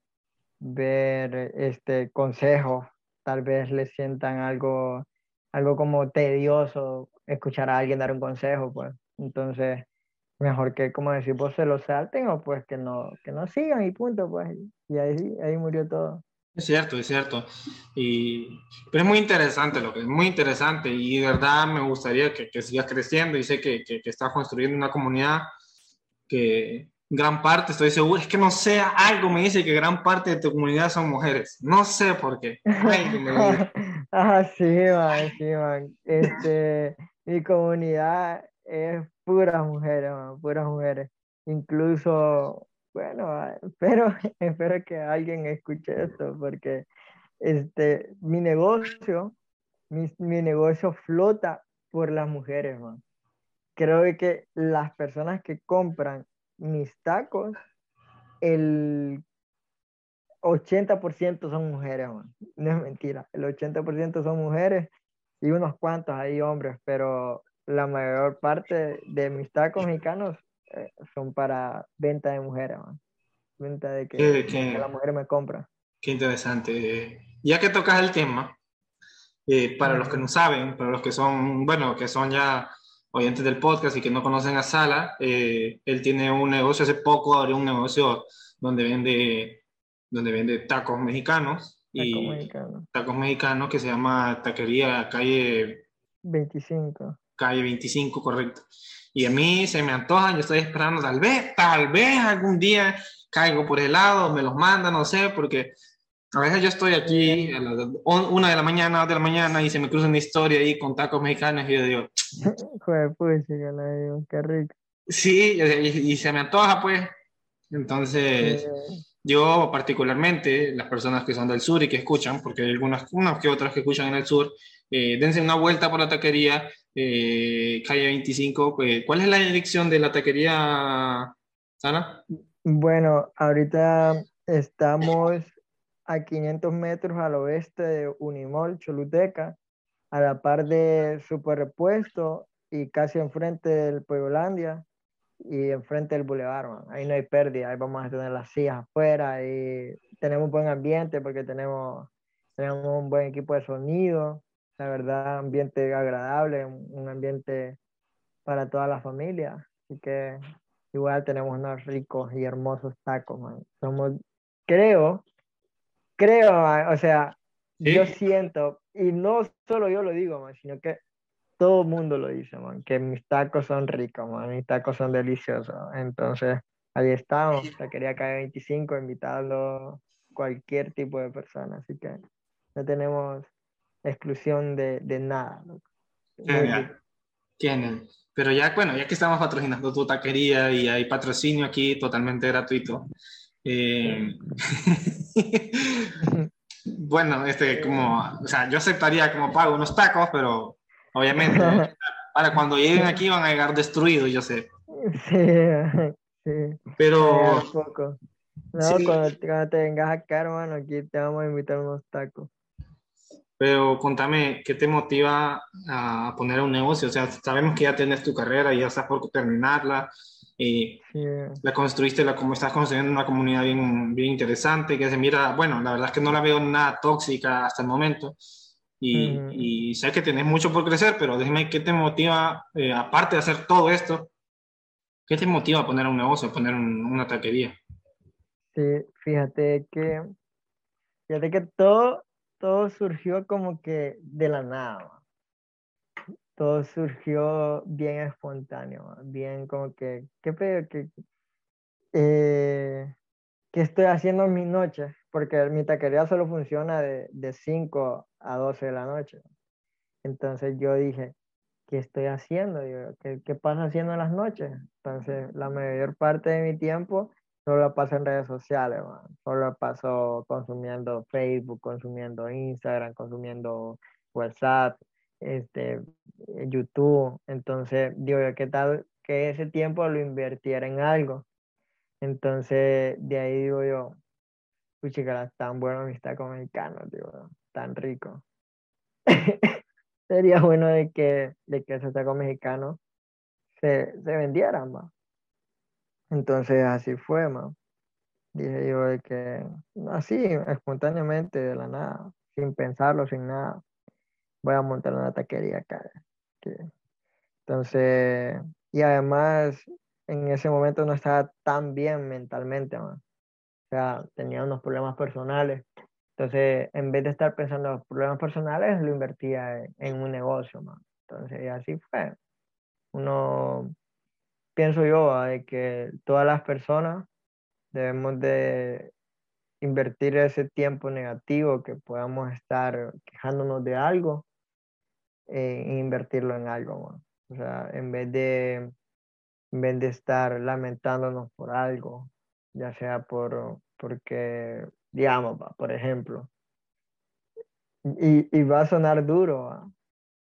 ver este consejo, tal vez le sientan algo, algo como tedioso escuchar a alguien dar un consejo, pues. Entonces, mejor que como decir vos se lo salten o pues que no, que no sigan y punto, pues. Y ahí, ahí murió todo. Es cierto, es cierto. Y, pero es muy interesante lo que es muy interesante y de verdad me gustaría que, que sigas creciendo y sé que, que, que estás construyendo una comunidad que gran parte, estoy seguro, es que no sé, algo me dice que gran parte de tu comunidad son mujeres. No sé por qué. ah, sí, man, sí, man. Este, mi comunidad es puras mujeres, puras mujeres. Incluso, bueno, espero, espero que alguien escuche esto, porque este, mi negocio, mi, mi negocio flota por las mujeres, man. Creo que las personas que compran mis tacos, el 80% son mujeres, man. no es mentira, el 80% son mujeres y unos cuantos hay hombres, pero la mayor parte de mis tacos mexicanos eh, son para venta de mujeres, venta de que, la mujer me compra. Qué interesante. Ya que tocas el tema, eh, para los que no saben, para los que son, bueno, que son ya oyentes del podcast y que no conocen a Sala, eh, él tiene un negocio, hace poco abrió un negocio donde vende, donde vende tacos mexicanos. y tacos mexicanos que se llama Taquería Calle 25 calle 25, correcto. Y a mí se me antojan, yo estoy esperando, tal vez, tal vez algún día caigo por el lado, me los manda, no sé, porque a veces yo estoy aquí a las una de la mañana, dos de la mañana y se me cruza una historia ahí con tacos mexicanos y yo digo, Joder, pues, qué rico. Sí, y, se me antoja, pues. Entonces, yo particularmente, las personas que son del sur y que escuchan, porque hay algunas unas que otras que escuchan en el sur, eh, dense una vuelta por la taquería, eh, calle 25. Pues, ¿Cuál es la dirección de la taquería, Sana? Bueno, ahorita estamos a 500 metros al oeste de Unimol, Choluteca, a la par de Superrepuesto y casi enfrente del Pueblandia y enfrente del Boulevard. Ahí no hay pérdida, ahí vamos a tener las sillas afuera y tenemos un buen ambiente porque tenemos, tenemos un buen equipo de sonido la verdad, ambiente agradable, un ambiente para toda la familia. Así que igual tenemos unos ricos y hermosos tacos, man. Somos, creo, creo, o sea, yo siento, y no solo yo lo digo, man, sino que todo el mundo lo dice, man, que mis tacos son ricos, man, mis tacos son deliciosos. Entonces, ahí estamos, la quería caer 25 invitando cualquier tipo de persona, así que no tenemos exclusión de, de nada. Tienen. Pero ya, bueno, ya que estamos patrocinando tu taquería y hay patrocinio aquí totalmente gratuito. Eh, bueno, este, como, o sea, yo aceptaría como pago unos tacos, pero obviamente para cuando lleguen aquí van a llegar destruidos, yo sé. Sí, sí. Pero... No, cuando, cuando, te vengas acá, hermano, aquí te vamos a invitar unos tacos. Pero contame, ¿qué te motiva a poner un negocio? O sea, sabemos que ya tienes tu carrera y ya estás por terminarla y la construiste, la, como estás construyendo una comunidad bien, bien interesante, que se mira, bueno, la verdad es que no la veo nada tóxica hasta el momento y, y sé que tienes mucho por crecer, pero déjame, ¿qué te motiva, eh, aparte de hacer todo esto, qué te motiva a poner un negocio, a poner una taquería? Sí, fíjate que, fíjate que todo todo surgió como que de la nada. Todo surgió bien espontáneo, bien como que, ¿qué pedo? Que, eh, ¿Qué estoy haciendo en mis noches? Porque mi taquería solo funciona de, de 5 a 12 de la noche. Entonces yo dije, ¿qué estoy haciendo? ¿qué, ¿Qué pasa haciendo en las noches? Entonces la mayor parte de mi tiempo Solo paso en redes sociales, Solo la paso consumiendo Facebook, consumiendo Instagram, consumiendo WhatsApp. este, YouTube. Entonces, digo yo, ¿qué tal que ese tiempo lo invirtiera en algo? Entonces, de ahí digo yo, puchica, tan bueno amistad con mexicanos, digo, tan rico. Sería bueno de que, de que ese taco mexicano se, se vendiera más. Entonces, así fue, más. Dije yo de que, así, espontáneamente, de la nada, sin pensarlo, sin nada, voy a montar una taquería acá. Entonces, y además, en ese momento no estaba tan bien mentalmente, man. O sea, tenía unos problemas personales. Entonces, en vez de estar pensando en los problemas personales, lo invertía en, un negocio, man. Entonces, así fue. Uno, pienso yo, de que todas las personas debemos de invertir ese tiempo negativo que podamos estar quejándonos de algo e invertirlo en algo, O sea, en vez de en vez de estar lamentándonos por algo, ya sea por, porque, digamos, por ejemplo, y, y, va a sonar duro,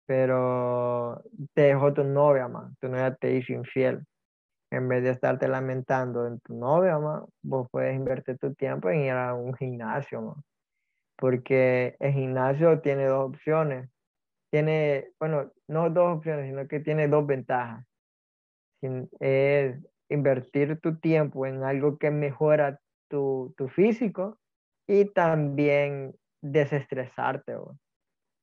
pero te dejó tu novia, tu novia te hizo infiel. En vez de estarte lamentando en tu novia, man, vos puedes invertir tu tiempo en ir a un gimnasio, man. porque el gimnasio tiene dos opciones. Tiene, bueno, no dos opciones, sino que tiene dos ventajas es invertir tu tiempo en algo que mejora tu, tu físico y también desestresarte. O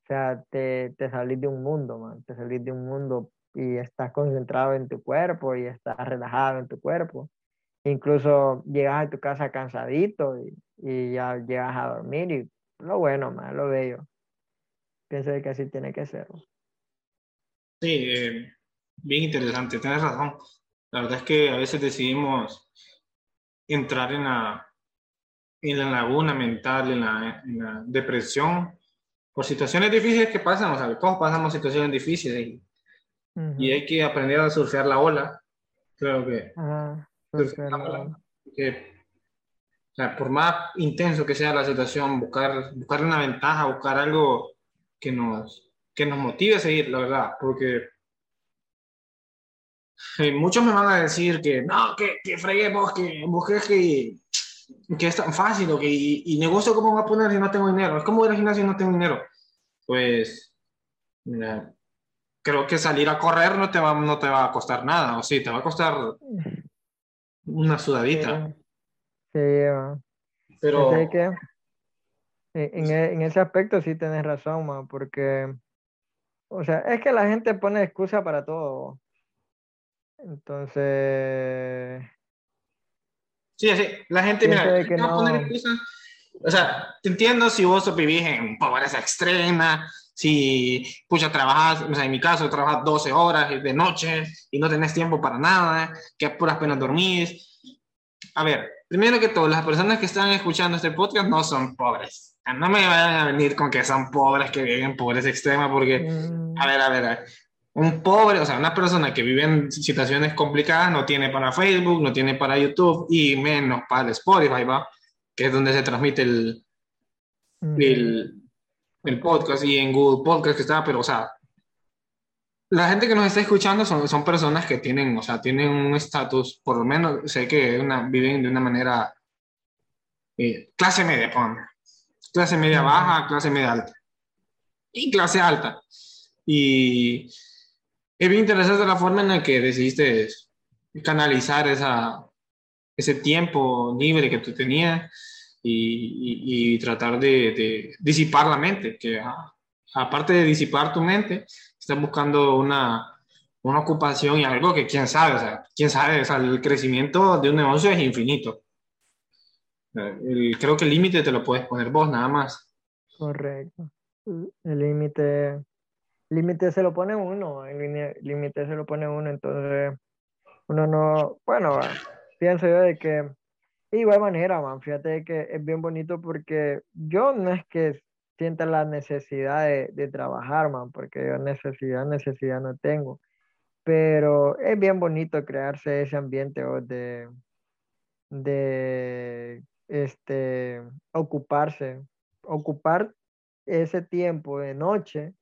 sea, te, te salís de un mundo, man. Te salís de un mundo y estás concentrado en tu cuerpo y estás relajado en tu cuerpo. Incluso llegas a tu casa cansadito y, ya llegas a dormir y lo bueno, man, lo bello. Pienso que así tiene que ser. Sí, eh, bien interesante, tienes razón. La verdad es que a veces decidimos entrar en la, en la laguna mental, en la, depresión, por situaciones difíciles que pasan, o sea, todos pasamos situaciones difíciles hay que aprender a surfear la ola. Creo que, que o sea, por más intenso que sea la situación, buscar, buscar una ventaja, buscar algo que nos, que nos motive a seguir, la verdad, porque eh, muchos me van a decir que no, que, que freguemos, que busques que, que es tan fácil, o que, y, negocio cómo va a poner si no tengo dinero, es como ir al gimnasio si no tengo dinero. Pues, creo que salir a correr no te, va, no te va a costar nada, o sí, te va a costar una sudadita. Sí, pero... Que en, en, ese aspecto sí tienes razón, porque, o sea, es que la gente pone excusa para todo. Entonces. Sí, sí. La gente, mira, que no... poner O sea, te entiendo si vos vivís en pobreza extrema, si, pucha, trabajas, o sea, en mi caso, trabajas 12 horas de noche y no tenés tiempo para nada, que a puras penas dormís. A ver, primero que todo, las personas que están escuchando este podcast no son pobres. No me vayan a venir con que son pobres, que viven en pobreza extrema, porque, mm. a ver, a ver, a ver un pobre, o sea, una persona que vive en situaciones complicadas no tiene para Facebook, no tiene para YouTube y menos para Spotify, ¿va? Que es donde se transmite el, el, el, podcast y en Google Podcast que está, pero, o sea, la gente que nos está escuchando son, son personas que tienen, o sea, tienen un estatus, por lo menos sé que una, viven de una manera eh, clase media, Clase media baja, clase media alta. Y clase alta. Y es bien interesante la forma en la que decidiste canalizar esa, ese tiempo libre que tú tenías y, y, tratar de, disipar la mente, que aparte de disipar tu mente, estás buscando una, una ocupación y algo que quién sabe, o sea, quién sabe, o sea, el crecimiento de un negocio es infinito. creo que el límite te lo puedes poner vos, nada más. Correcto. El límite límite se lo pone uno, el límite se lo pone uno, entonces uno no, bueno, pienso yo de que de igual manera, man, fíjate que es bien bonito porque yo no es que sienta la necesidad de, de trabajar, man, porque yo necesidad, necesidad no tengo, pero es bien bonito crearse ese ambiente de, de este, ocuparse, ocupar ese tiempo de noche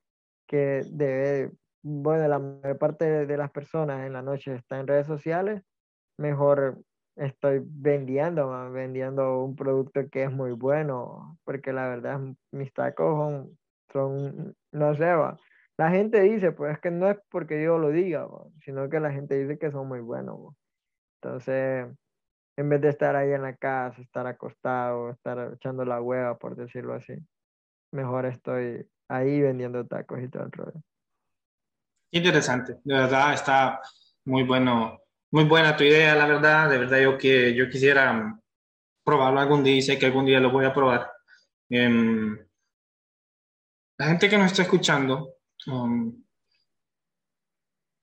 que debe, bueno, la mayor parte de, las personas en la noche está en redes sociales, mejor estoy vendiendo, vendiendo un producto que es muy bueno, porque la verdad mis tacos son, no sé, va. La gente dice, pues es que no es porque yo lo diga, sino que la gente dice que son muy buenos. Entonces, en vez de estar ahí en la casa, estar acostado, estar echando la hueva, por decirlo así, mejor estoy ahí vendiendo tacos y todo el rollo. Interesante, de verdad está muy bueno, muy buena tu idea, la verdad, de verdad yo que yo quisiera probarlo algún día y sé que algún día lo voy a probar. Em, la gente que nos está escuchando um,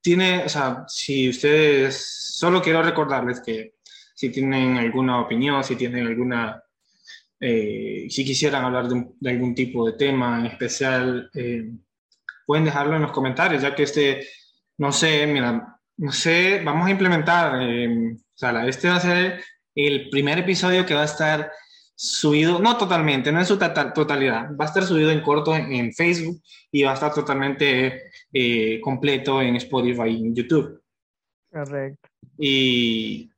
tiene, o sea, si ustedes, solo quiero recordarles que si tienen alguna opinión, si tienen alguna, eh, si quisieran hablar de, algún tipo de tema en especial, eh, pueden dejarlo en los comentarios, ya que este, no sé, mira, no sé, vamos a implementar, eh, o sea, este va a ser el primer episodio que va a estar subido, no totalmente, no en su totalidad, va a estar subido en corto en, Facebook y va a estar totalmente completo en Spotify y en YouTube. Correcto. Y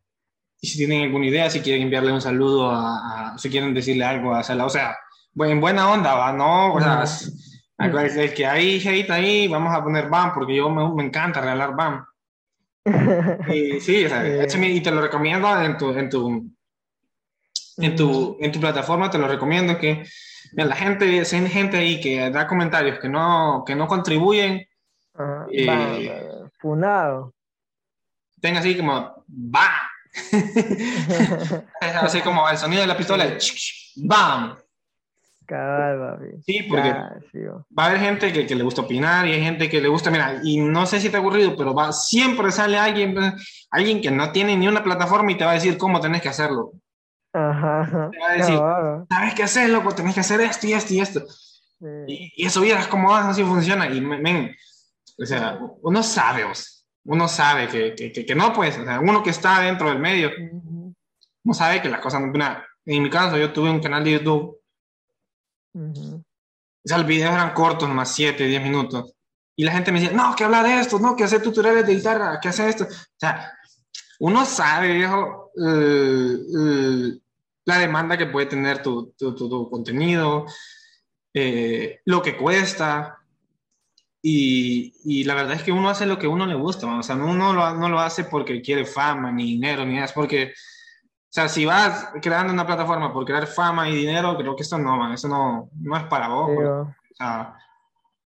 y si tienen alguna idea, si quieren enviarle un saludo a, si quieren decirle algo a Sala, o sea, en buena onda, ¿va? ¿no? O sea, es, que hay hate ahí, vamos a poner BAM, porque yo me, me encanta regalar BAM. Y sí, o sea, y te lo recomiendo en tu, en tu, en tu, en tu plataforma, te lo recomiendo que la gente, si hay gente ahí que da comentarios que no, que no contribuyen, eh, funado. Tenga así como, va, Así como el sonido de la pistola, ¡bam! Sí, porque va a haber gente que, que, le gusta opinar y hay gente que le gusta, mira, y no sé si te ha ocurrido, pero va, siempre sale alguien, alguien que no tiene ni una plataforma y te va a decir cómo tenés que hacerlo. Ajá. Te va a decir, sabes qué hacer, loco, tenés que hacer esto y esto y esto. Y, eso vieras cómo así funciona. Y, men, o sea, uno sabe, vos uno sabe que, que, que, no, pues, o sea, uno que está dentro del medio, uno sabe que las cosas no... En mi caso, yo tuve un canal de YouTube. O sea, los videos eran cortos, más 7, 10 minutos. Y la gente me decía, no, que habla de esto, no, que hacer tutoriales de guitarra, que hacer esto. O sea, uno sabe, viejo, la demanda que puede tener tu, tu, tu, contenido, eh, lo que cuesta, y, y, la verdad es que uno hace lo que uno le gusta, o sea, uno lo, no lo hace porque quiere fama, ni dinero, ni nada, es porque, o sea, si vas creando una plataforma por crear fama y dinero, creo que esto no, man, eso no, no es para vos. o sea,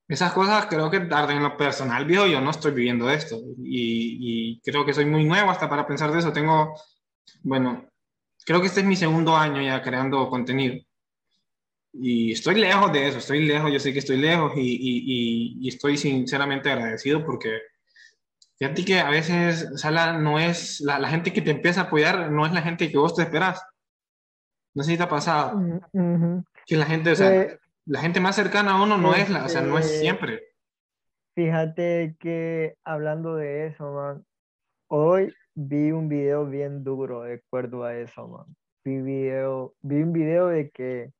esas cosas creo que tarde en lo personal, viejo, yo no estoy viviendo esto. Y, y, creo que soy muy nuevo hasta para pensar de eso. Tengo, bueno, creo que este es mi segundo año ya creando contenido. Y estoy lejos de eso, estoy lejos, yo sé que estoy lejos y, y, y estoy sinceramente agradecido porque fíjate que a veces, Sala, no es la, la, gente que te empieza a apoyar, no es la gente que vos te esperás. No sé si te ha pasado. Que la gente, o sea, la gente más cercana a uno no es la, o sea, no es este, siempre. Fíjate que hablando de eso, man, hoy vi un video bien duro de acuerdo a eso, man. Vi, video, vi un video de que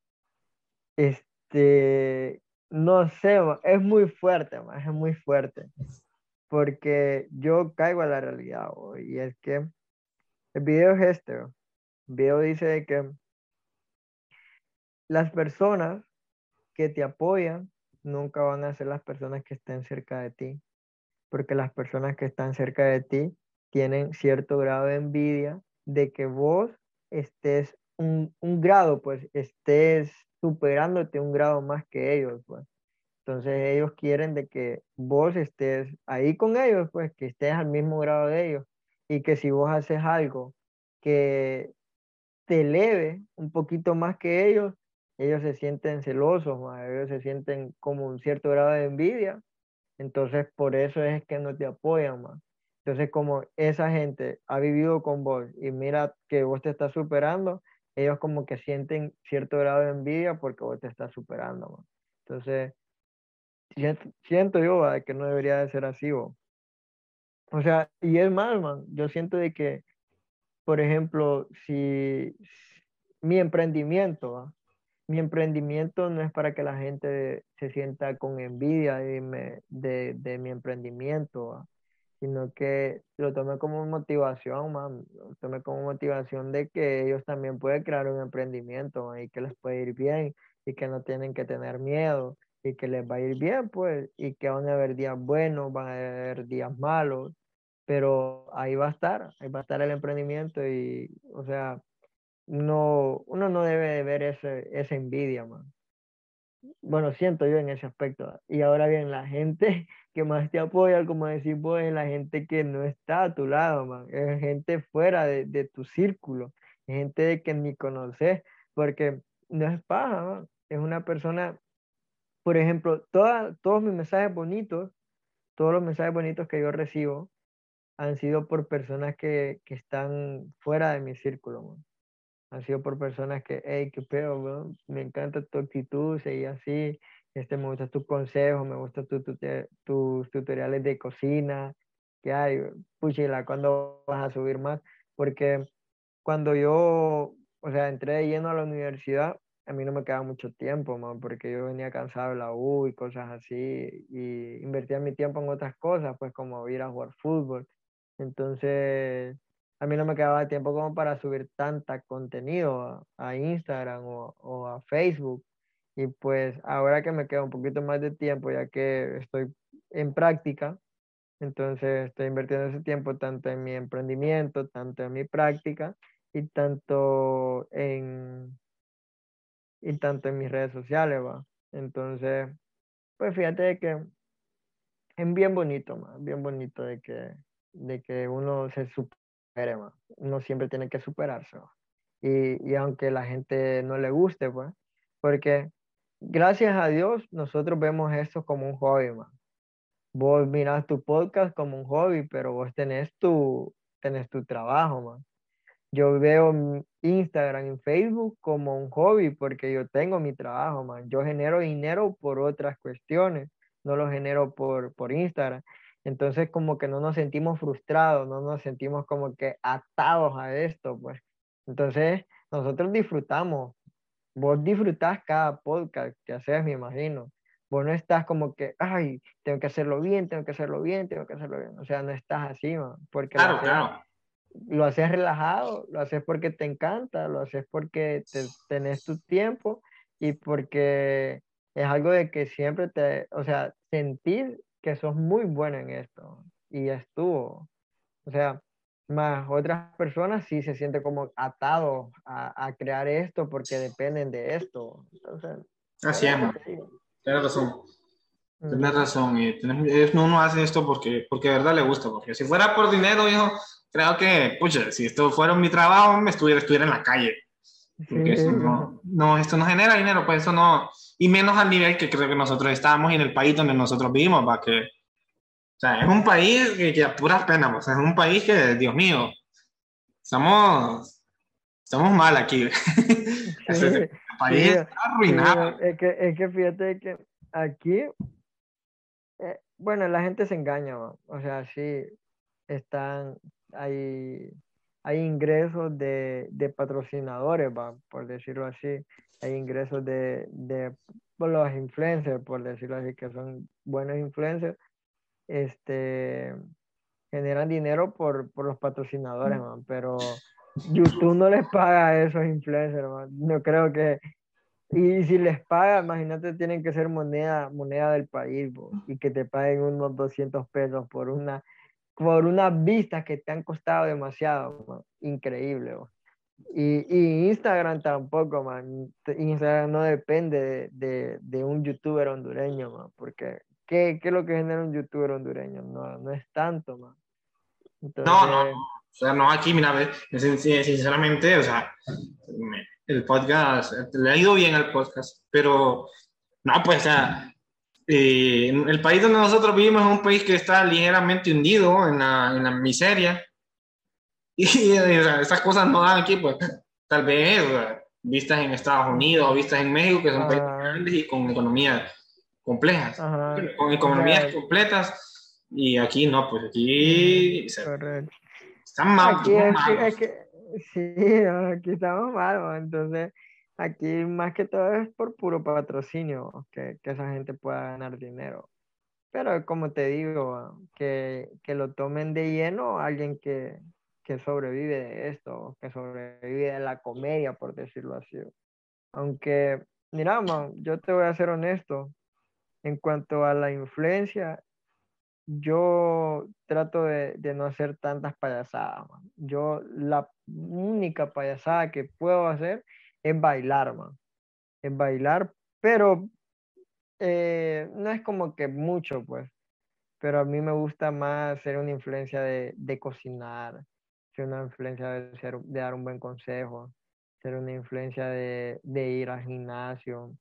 este, no sé, es muy fuerte, es muy fuerte, porque yo caigo a la realidad, y es que el video es este, el video dice que las personas que te apoyan nunca van a ser las personas que estén cerca de ti, porque las personas que están cerca de ti tienen cierto grado de envidia de que vos estés un, un grado, pues estés superándote un grado más que ellos, pues. Entonces ellos quieren de que vos estés ahí con ellos, pues que estés al mismo grado de ellos y que si vos haces algo que te eleve un poquito más que ellos, ellos se sienten celosos, ellos se sienten como un cierto grado de envidia, entonces por eso es que no te apoyan más. Entonces como esa gente ha vivido con vos y mira que vos te estás superando, ellos como que sienten cierto grado de envidia porque vos te estás superando, Entonces, siento, yo que no debería de ser así, O sea, y es más, man, yo siento de que, por ejemplo, si, mi emprendimiento, mi emprendimiento no es para que la gente se sienta con envidia de, mi emprendimiento, sino que lo tome como motivación, lo tome como motivación de que ellos también pueden crear un emprendimiento y que les puede ir bien y que no tienen que tener miedo y que les va a ir bien, pues, y que van a haber días buenos, van a haber días malos, pero ahí va a estar, ahí va a estar el emprendimiento y, o sea, uno, uno no debe de ver ese, esa envidia, man. Bueno, siento yo en ese aspecto. Y ahora bien, la gente que más te apoya, como decís vos, es la gente que no está a tu lado, man. Es gente fuera de, de tu círculo, gente que ni conoces, porque no es paja. Es una persona, por ejemplo, toda, todos mis mensajes bonitos, todos los mensajes bonitos que yo recibo han sido por personas que, que están fuera de mi círculo, man han sido por personas que, hey, qué pedo, me encanta tu actitud, seguí así, este, me gusta tu consejo, me gustan tu, tus tutoriales de cocina, que hay, puchila, ¿cuándo vas a subir más? Porque cuando yo, o sea, entré de lleno a la universidad, a mí no me quedaba mucho tiempo, man, porque yo venía cansado de la U y cosas así, y invertía mi tiempo en otras cosas, pues como ir a jugar fútbol. Entonces, a mí no me quedaba tiempo como para subir tanta contenido a, Instagram o, a Facebook. Y pues ahora que me queda un poquito más de tiempo, ya que estoy en práctica, entonces estoy invirtiendo ese tiempo tanto en mi emprendimiento, tanto en mi práctica y tanto en, y tanto en mis redes sociales, va. Entonces, pues fíjate que es bien bonito, bien bonito de que, de que uno se uno siempre tiene que superarse. Y, y, aunque la gente no le guste, pues, porque gracias a Dios nosotros vemos esto como un hobby, man. Vos miras tu podcast como un hobby, pero vos tenés tu, tenés tu trabajo, man. Yo veo Instagram y Facebook como un hobby porque yo tengo mi trabajo, man. Yo genero dinero por otras cuestiones, no lo genero por, por Instagram. Entonces como que no nos sentimos frustrados, no nos sentimos como que atados a esto, pues. Entonces nosotros disfrutamos, vos disfrutás cada podcast que haces, me imagino. Vos no estás como que, ay, tengo que hacerlo bien, tengo que hacerlo bien, tengo que hacerlo bien. O sea, no estás así, man, porque claro, claro. Lo haces relajado, lo haces porque te encanta, lo haces porque te, tenés tu tiempo y porque es algo de que siempre te, o sea, sentir que sos muy bueno en esto y estuvo. O sea, más otras personas sí se sienten como atados a, a crear esto porque dependen de esto. Entonces, Así es, tienes razón. Tienes razón. Y uno hace esto porque, porque de verdad le gusta. Porque si fuera por dinero, hijo, creo que, pucha, si esto fuera mi trabajo, me estuviera, estuviera en la calle. Porque no, no, esto no genera dinero, pues eso no, y menos al nivel que creo que nosotros estamos y en el país donde nosotros vivimos, va que, o sea, es un país que, que a puras penas, pues, es un país que, Dios mío, estamos, estamos mal aquí. el país está arruinado. es, que, es que fíjate que aquí, eh, bueno, la gente se engaña, o sea, sí, están, hay hay ingresos de, de patrocinadores, va, por decirlo así, hay ingresos de, de los influencers, por decirlo así, que son buenos influencers, este, generan dinero por, por los patrocinadores, man, pero YouTube no les paga a esos influencers, man. no creo que, y si les paga, imagínate, tienen que ser moneda, moneda del país, y que te paguen unos 200 pesos por una por unas vistas que te han costado demasiado, increíble. Y, y, Instagram tampoco, man. Instagram no depende de, de, un youtuber hondureño, man, porque ¿qué, ¿qué, es lo que genera un youtuber hondureño? No, no es tanto, man. no, no, o sea, no aquí, mira, sinceramente, o sea, el podcast, le ha ido bien al podcast, pero no, pues, o sea, eh, el país donde nosotros vivimos es un país que está ligeramente hundido en la, en la miseria. Y estas cosas no dan aquí, pues tal vez vistas en Estados Unidos o vistas en México, que son países grandes y con economías complejas, con economías completas. Y aquí no, pues aquí están mal. Aquí, es, que, sí, aquí estamos mal, entonces aquí más que todo es por puro patrocinio que, que esa gente pueda ganar dinero. Pero como te digo, que, que lo tomen de lleno alguien que, que sobrevive de esto, que sobrevive de la comedia, por decirlo así. Aunque, mira, man, yo te voy a ser honesto, en cuanto a la influencia, yo trato de, de no hacer tantas payasadas. Yo la única payasada que puedo hacer es bailar. Es bailar, pero eh, no es como que mucho, pues. Pero a mí me gusta más ser una influencia de, de cocinar, ser una influencia de, ser, de dar un buen consejo, ser una influencia de, de ir al gimnasio,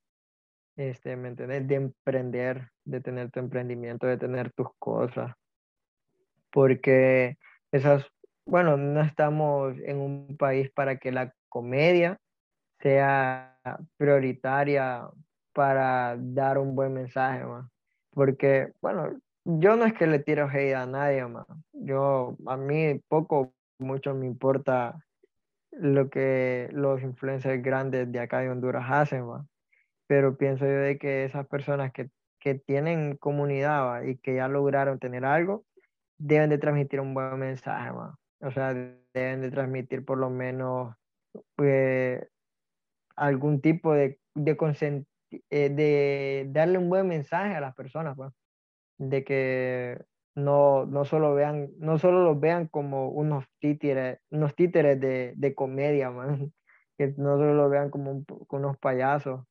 este, ¿me entiendes? De emprender, de tener tu emprendimiento, de tener tus cosas. Porque esas, bueno, no estamos en un país para que la comedia sea prioritaria para dar un buen mensaje, más. Porque, bueno, yo no es que le tiro hate a nadie, más. Yo, a mí poco, mucho me importa lo que los influencers grandes de acá de Honduras hacen, más pero pienso yo de que esas personas que, que tienen comunidad y que ya lograron tener algo, deben de transmitir un buen mensaje, ¿va? o sea, deben de transmitir por lo menos pues, algún tipo de, de, eh, de darle un buen mensaje a las personas, pues, de que no, no solo vean, no solo los vean como unos títeres, unos títeres de, de comedia, man. que no solo los vean como, unos payasos,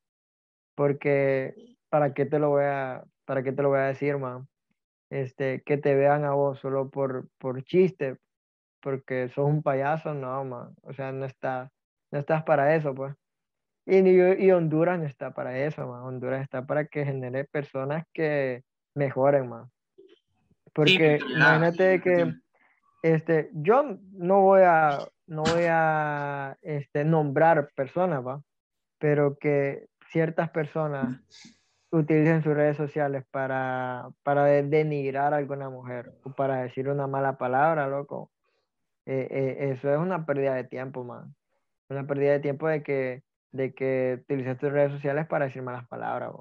porque ¿para qué te lo voy a, para qué te lo voy a decir, man? Este, que te vean a vos solo por, por chiste, porque sos un payaso, no, man. O sea, no, está, no estás para eso, pues. Y, y, Honduras no está para eso, man. Honduras está para que genere personas que mejoren, man. Porque imagínate que este, yo no voy a, no voy a este, nombrar personas, ¿va? Pero que ciertas personas utilizan sus redes sociales para, para denigrar a alguna mujer o para decir una mala palabra, loco. Eh, eh, eso es una pérdida de tiempo, man. Una pérdida de tiempo de que, de que utilizas tus redes sociales para decir malas palabras,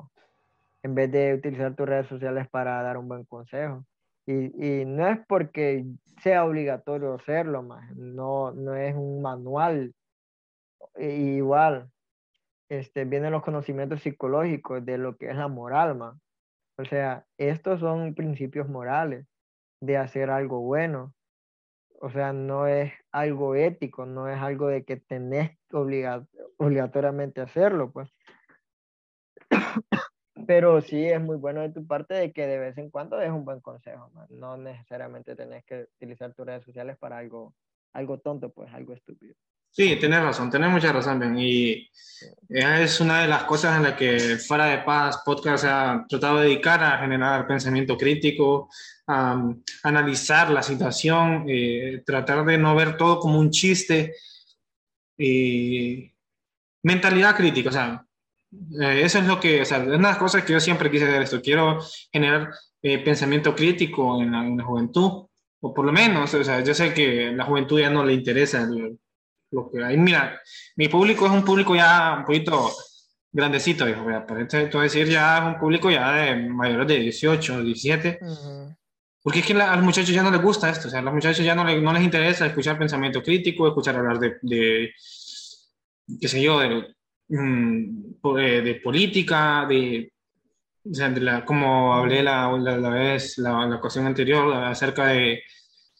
en vez de utilizar tus redes sociales para dar un buen consejo. Y, y no es porque sea obligatorio hacerlo, man. No, no es un manual. igual, este, vienen los conocimientos psicológicos de lo que es la moral, man. O sea, estos son principios morales de hacer algo bueno. O sea, no es algo ético, no es algo de que tenés que obligatoriamente hacerlo, pues. Pero sí es muy bueno de tu parte de que de vez en cuando des un buen consejo, man. No necesariamente tenés que utilizar tus redes sociales para algo, algo tonto, pues, algo estúpido. Sí, tienes razón, tienes mucha razón, Ben. Y es una de las cosas en las que Fuera de Paz Podcast se ha tratado de dedicar a generar pensamiento crítico, a analizar la situación, eh, tratar de no ver todo como un chiste. Y mentalidad crítica, o sea, eh, eso es lo que, o sea, es una de las cosas que yo siempre quise hacer esto. Quiero generar eh, pensamiento crítico en la, en la, juventud, o por lo menos, o sea, yo sé que a la juventud ya no le interesa el, lo que hay. Mira, mi público es un público ya un poquito grandecito, dijo, esto decir ya es un público ya de mayores de 18, 17. Porque es que a los muchachos ya no les gusta esto, o sea, a los muchachos ya no, no les interesa escuchar pensamiento crítico, escuchar hablar de, de qué sé yo, de, mm, de, política, de, o sea, de la, como hablé la, la, vez, la, la ocasión anterior, acerca de,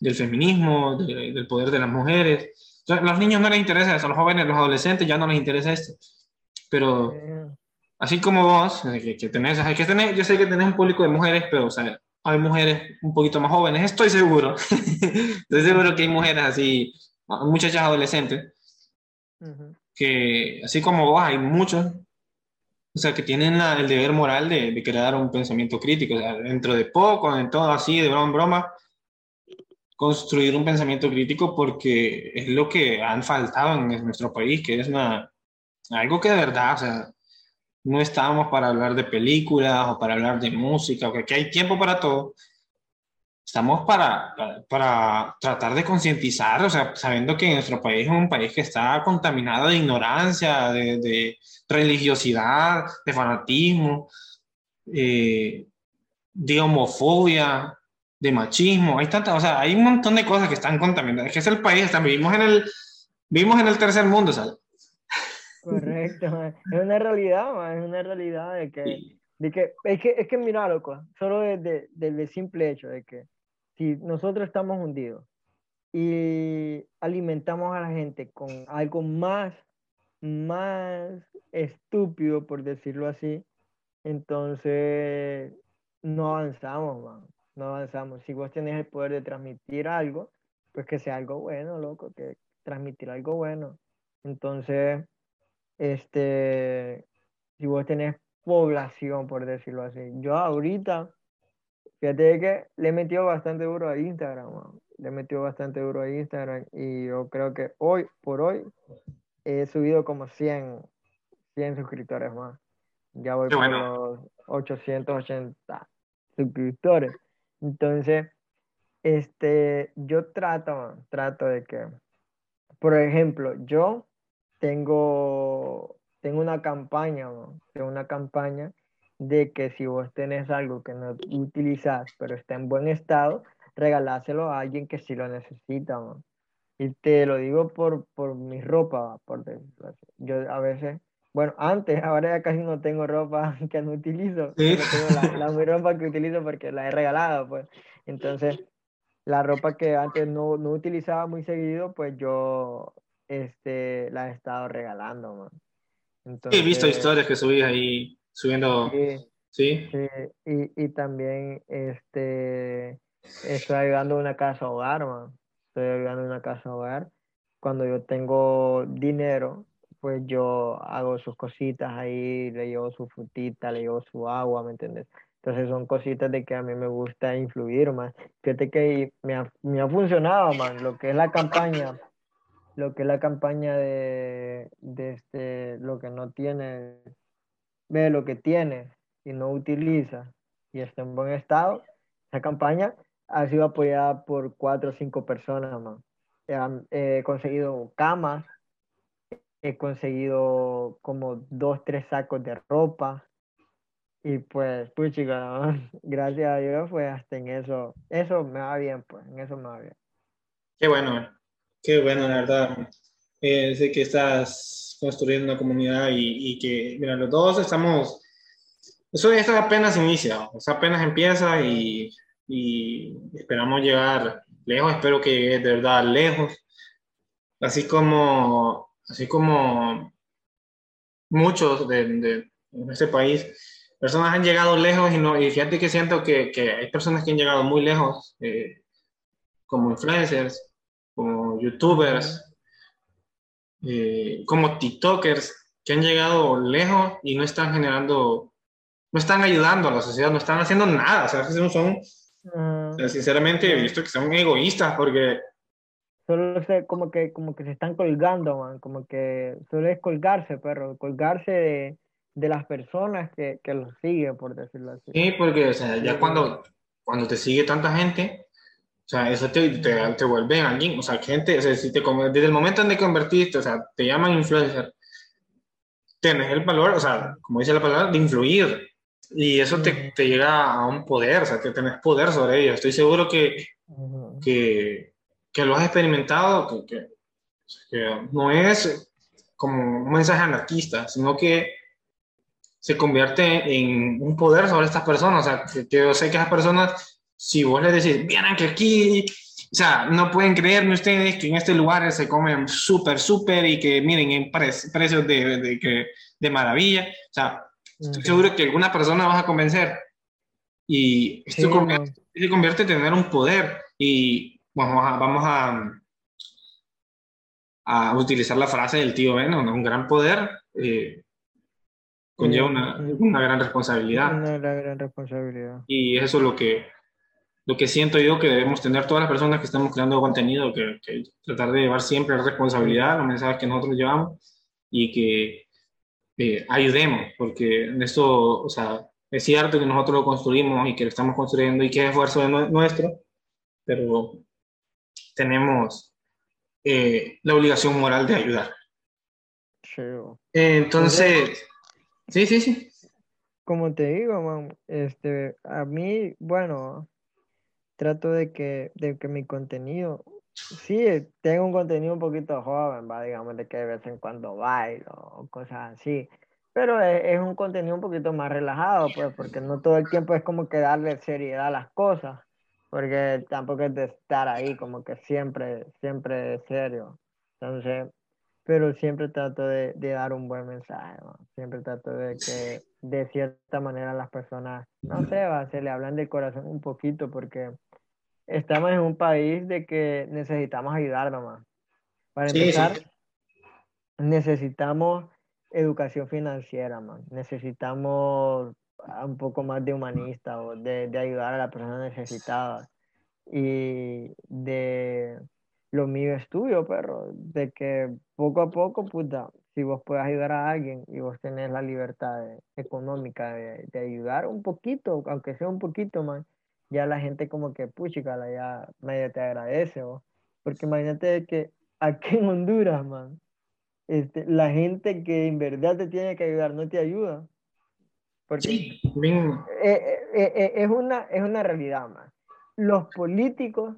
del feminismo, del poder de las mujeres los niños no les interesa eso, a los jóvenes, los adolescentes ya no les interesa esto. Pero así como vos, que, que tenés, que tener, yo sé que tenés un público de mujeres, pero o sea, hay mujeres un poquito más jóvenes, estoy seguro. estoy seguro que hay mujeres así, muchachas adolescentes, que así como vos, hay muchos, o sea, que tienen el deber moral de, crear un pensamiento crítico. Dentro de poco, en todo así, de broma en broma, construir un pensamiento crítico porque es lo que han faltado en nuestro país, que es una, algo que de verdad, o sea, no estamos para hablar de películas o para hablar de música, o que hay tiempo para todo, estamos para, para, tratar de concientizar, o sea, sabiendo que nuestro país es un país que está contaminado de ignorancia, de, de religiosidad, de fanatismo, eh, de homofobia, de machismo, hay tantas, o sea, hay un montón de cosas que están contaminadas, es que es el país, vivimos en el, vivimos en el tercer mundo, ¿sabes? Correcto, es una realidad, es una realidad de que, de que, es que, es que mira, loco, solo desde el simple hecho de que si nosotros estamos hundidos y alimentamos a la gente con algo más, más estúpido, por decirlo así, entonces no avanzamos, man. No avanzamos. Si vos tenés el poder de transmitir algo, pues que sea algo bueno, loco, que transmitir algo bueno. Entonces, este, si vos tenés población, por decirlo así. Yo ahorita, fíjate que le he metido bastante duro a Instagram, le he metido bastante duro a Instagram y yo creo que hoy, por hoy, he subido como 100, 100 suscriptores más. Ya voy por los 880 suscriptores. Entonces, este, yo trato, trato de que, por ejemplo, yo tengo, tengo una campaña, tengo una campaña de que si vos tenés algo que no utilizás, pero está en buen estado, regaláselo a alguien que sí lo necesita. Y te lo digo por, por mi ropa, por Yo a veces bueno, antes, ahora ya casi no tengo ropa que no utilizo. tengo la, la, ropa que utilizo porque la he regalado, pues. Entonces, la ropa que antes no, no utilizaba muy seguido, pues yo este, la he estado regalando, man. Entonces, he visto historias que subís ahí subiendo. Sí. Y, y, también este, estoy ayudando a una casa hogar, man. Estoy ayudando a una casa hogar. Cuando yo tengo dinero, pues yo hago sus cositas ahí, le llevo su frutita, le llevo su agua, ¿me entiendes? Entonces son cositas de que a mí me gusta influir más. Fíjate que me ha, me ha funcionado, man, lo que es la campaña, lo que es la campaña de, de este, lo que no tiene, ve lo que tiene y no utiliza y está en buen estado, esa campaña ha sido apoyada por cuatro o cinco personas, man. He conseguido camas, he conseguido como dos, tres sacos de ropa. Y pues, pues chica, gracias a Dios, pues hasta en eso, eso me va bien, pues, en eso me va bien. Qué bueno, qué bueno, la verdad. Eh, sé que estás construyendo una comunidad y, y, que, mira, los dos estamos, eso esto apenas inicia, o sea, apenas empieza y, y esperamos llegar lejos, espero que de verdad lejos, así como así como muchos de, de, este país, personas han llegado lejos y, no, y fíjate que siento que, que hay personas que han llegado muy lejos, eh, como influencers, como youtubers, eh, como tiktokers, que han llegado lejos y no están generando, no están ayudando a la sociedad, no están haciendo nada, o sea, son, mm. sinceramente he visto que son egoístas porque solo se, como que como que se están colgando, man, como que solo es colgarse, perro, colgarse de, de las personas que, que los siguen, por decirlo así. Sí, porque o sea, ya cuando, cuando te sigue tanta gente, o sea, eso te, te, te vuelve alguien, o sea, gente, o sea, si te, desde el momento en que convertiste, o sea, te llaman influencer, tienes el valor, o sea, como dice la palabra, de influir. Y eso te, te llega a un poder, o sea, que tenés poder sobre ellos. Estoy seguro que, que que lo has experimentado, que, no es como un mensaje anarquista, sino que se convierte en un poder sobre estas personas. O sea, que, yo sé que esas personas, si vos les decís, vienen que aquí, o sea, no pueden creerme ustedes que en este lugar se comen súper, súper y que miren en precios de, de, de, maravilla. O sea, estoy seguro que alguna persona vas a convencer. Y esto se convierte en tener un poder. Y vamos a, vamos a, a utilizar la frase del tío Ben, un gran poder eh, conlleva una, una, gran responsabilidad. Una gran responsabilidad. Y eso es lo que, lo que siento yo que debemos tener todas las personas que estamos creando contenido, que, tratar de llevar siempre la responsabilidad, los mensajes que nosotros llevamos y que eh, ayudemos, porque en esto, o sea, es cierto que nosotros lo construimos y que lo estamos construyendo y que es esfuerzo de nuestro, pero tenemos eh, la obligación moral de ayudar. entonces, sí, sí, sí. Como te digo, este, a mí, bueno, trato de que, de que mi contenido, sí, tengo un contenido un poquito joven, va, digamos, de que de vez en cuando bailo o cosas así, pero es, un contenido un poquito más relajado, pues, porque no todo el tiempo es como que darle seriedad a las cosas, porque tampoco es de estar ahí como que siempre, siempre serio. Entonces, pero siempre trato de, de dar un buen mensaje, siempre trato de que de cierta manera las personas, no sé, va, se le hablan del corazón un poquito, porque estamos en un país de que necesitamos ayudar nomás. Para empezar, necesitamos educación financiera, man. Necesitamos un poco más de humanista o de, de ayudar a la persona necesitada. Y de lo mío es tuyo, perro, de que poco a poco, puta, si vos puedes ayudar a alguien y vos tenés la libertad económica de, de, ayudar un poquito, aunque sea un poquito, man, ya la gente como que, puchicala, ya medio te agradece, ¿o? porque imagínate que aquí en Honduras, man, este, la gente que en verdad te tiene que ayudar no te ayuda. Porque sí, eh, eh, eh, es, una, es una realidad, man. Los políticos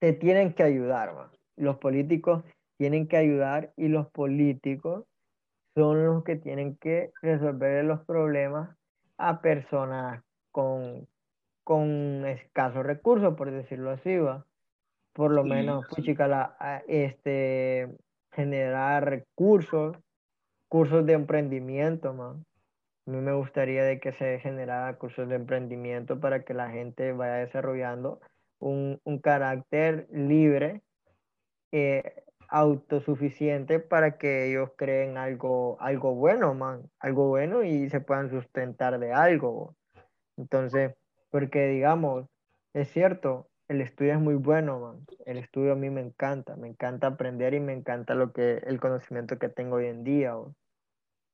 te tienen que ayudar, man. Los políticos tienen que ayudar y los políticos son los que tienen que resolver los problemas a personas con, con escasos recursos, por decirlo así, va. Por lo menos, puchica, la, este, generar cursos, cursos de emprendimiento, man. A mí me gustaría de que se generara cursos de emprendimiento para que la gente vaya desarrollando un, un carácter libre, eh, autosuficiente para que ellos creen algo, algo bueno, man, algo bueno y se puedan sustentar de algo. Entonces, porque digamos, es cierto, el estudio es muy bueno, man. El estudio a mí me encanta, me encanta aprender y me encanta lo que el conocimiento que tengo hoy en día.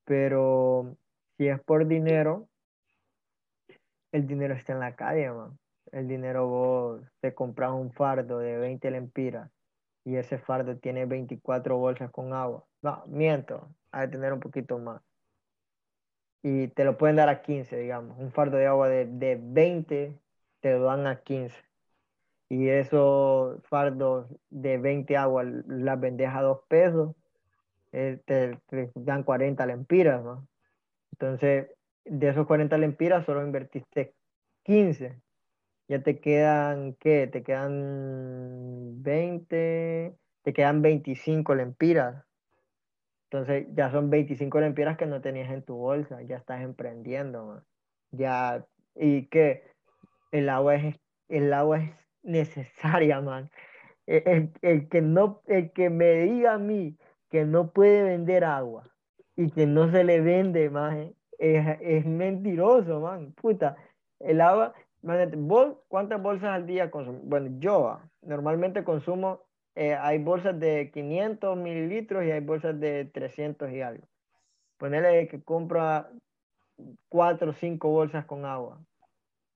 Pero si es por dinero, el dinero está en la calle, man. El dinero vos te compras un fardo de 20 lempiras y ese fardo tiene 24 bolsas con agua. No, miento, hay que tener un poquito más. Y te lo pueden dar a 15, digamos. Un fardo de agua de, de 20 te lo dan a 15 y esos fardos de 20 aguas las vendes a dos pesos, eh, te, dan 40 lempiras, ¿no? Entonces, de esos 40 lempiras solo invertiste 15. Ya te quedan, ¿qué? Te quedan 20, te quedan 25 lempiras. Entonces, ya son 25 lempiras que no tenías en tu bolsa, ya estás emprendiendo, ¿no? Ya, ¿y qué? El agua es, el agua es necesaria, man. E, el, que no, el que me diga a mí que no puede vender agua y que no se le vende, man, es, mentiroso, man. Puta, el agua, ¿vos cuántas bolsas al día consumo? Bueno, yo ah, normalmente consumo, eh, hay bolsas de 500 mililitros y hay bolsas de 300 y algo. Ponerle que compra cuatro o cinco bolsas con agua.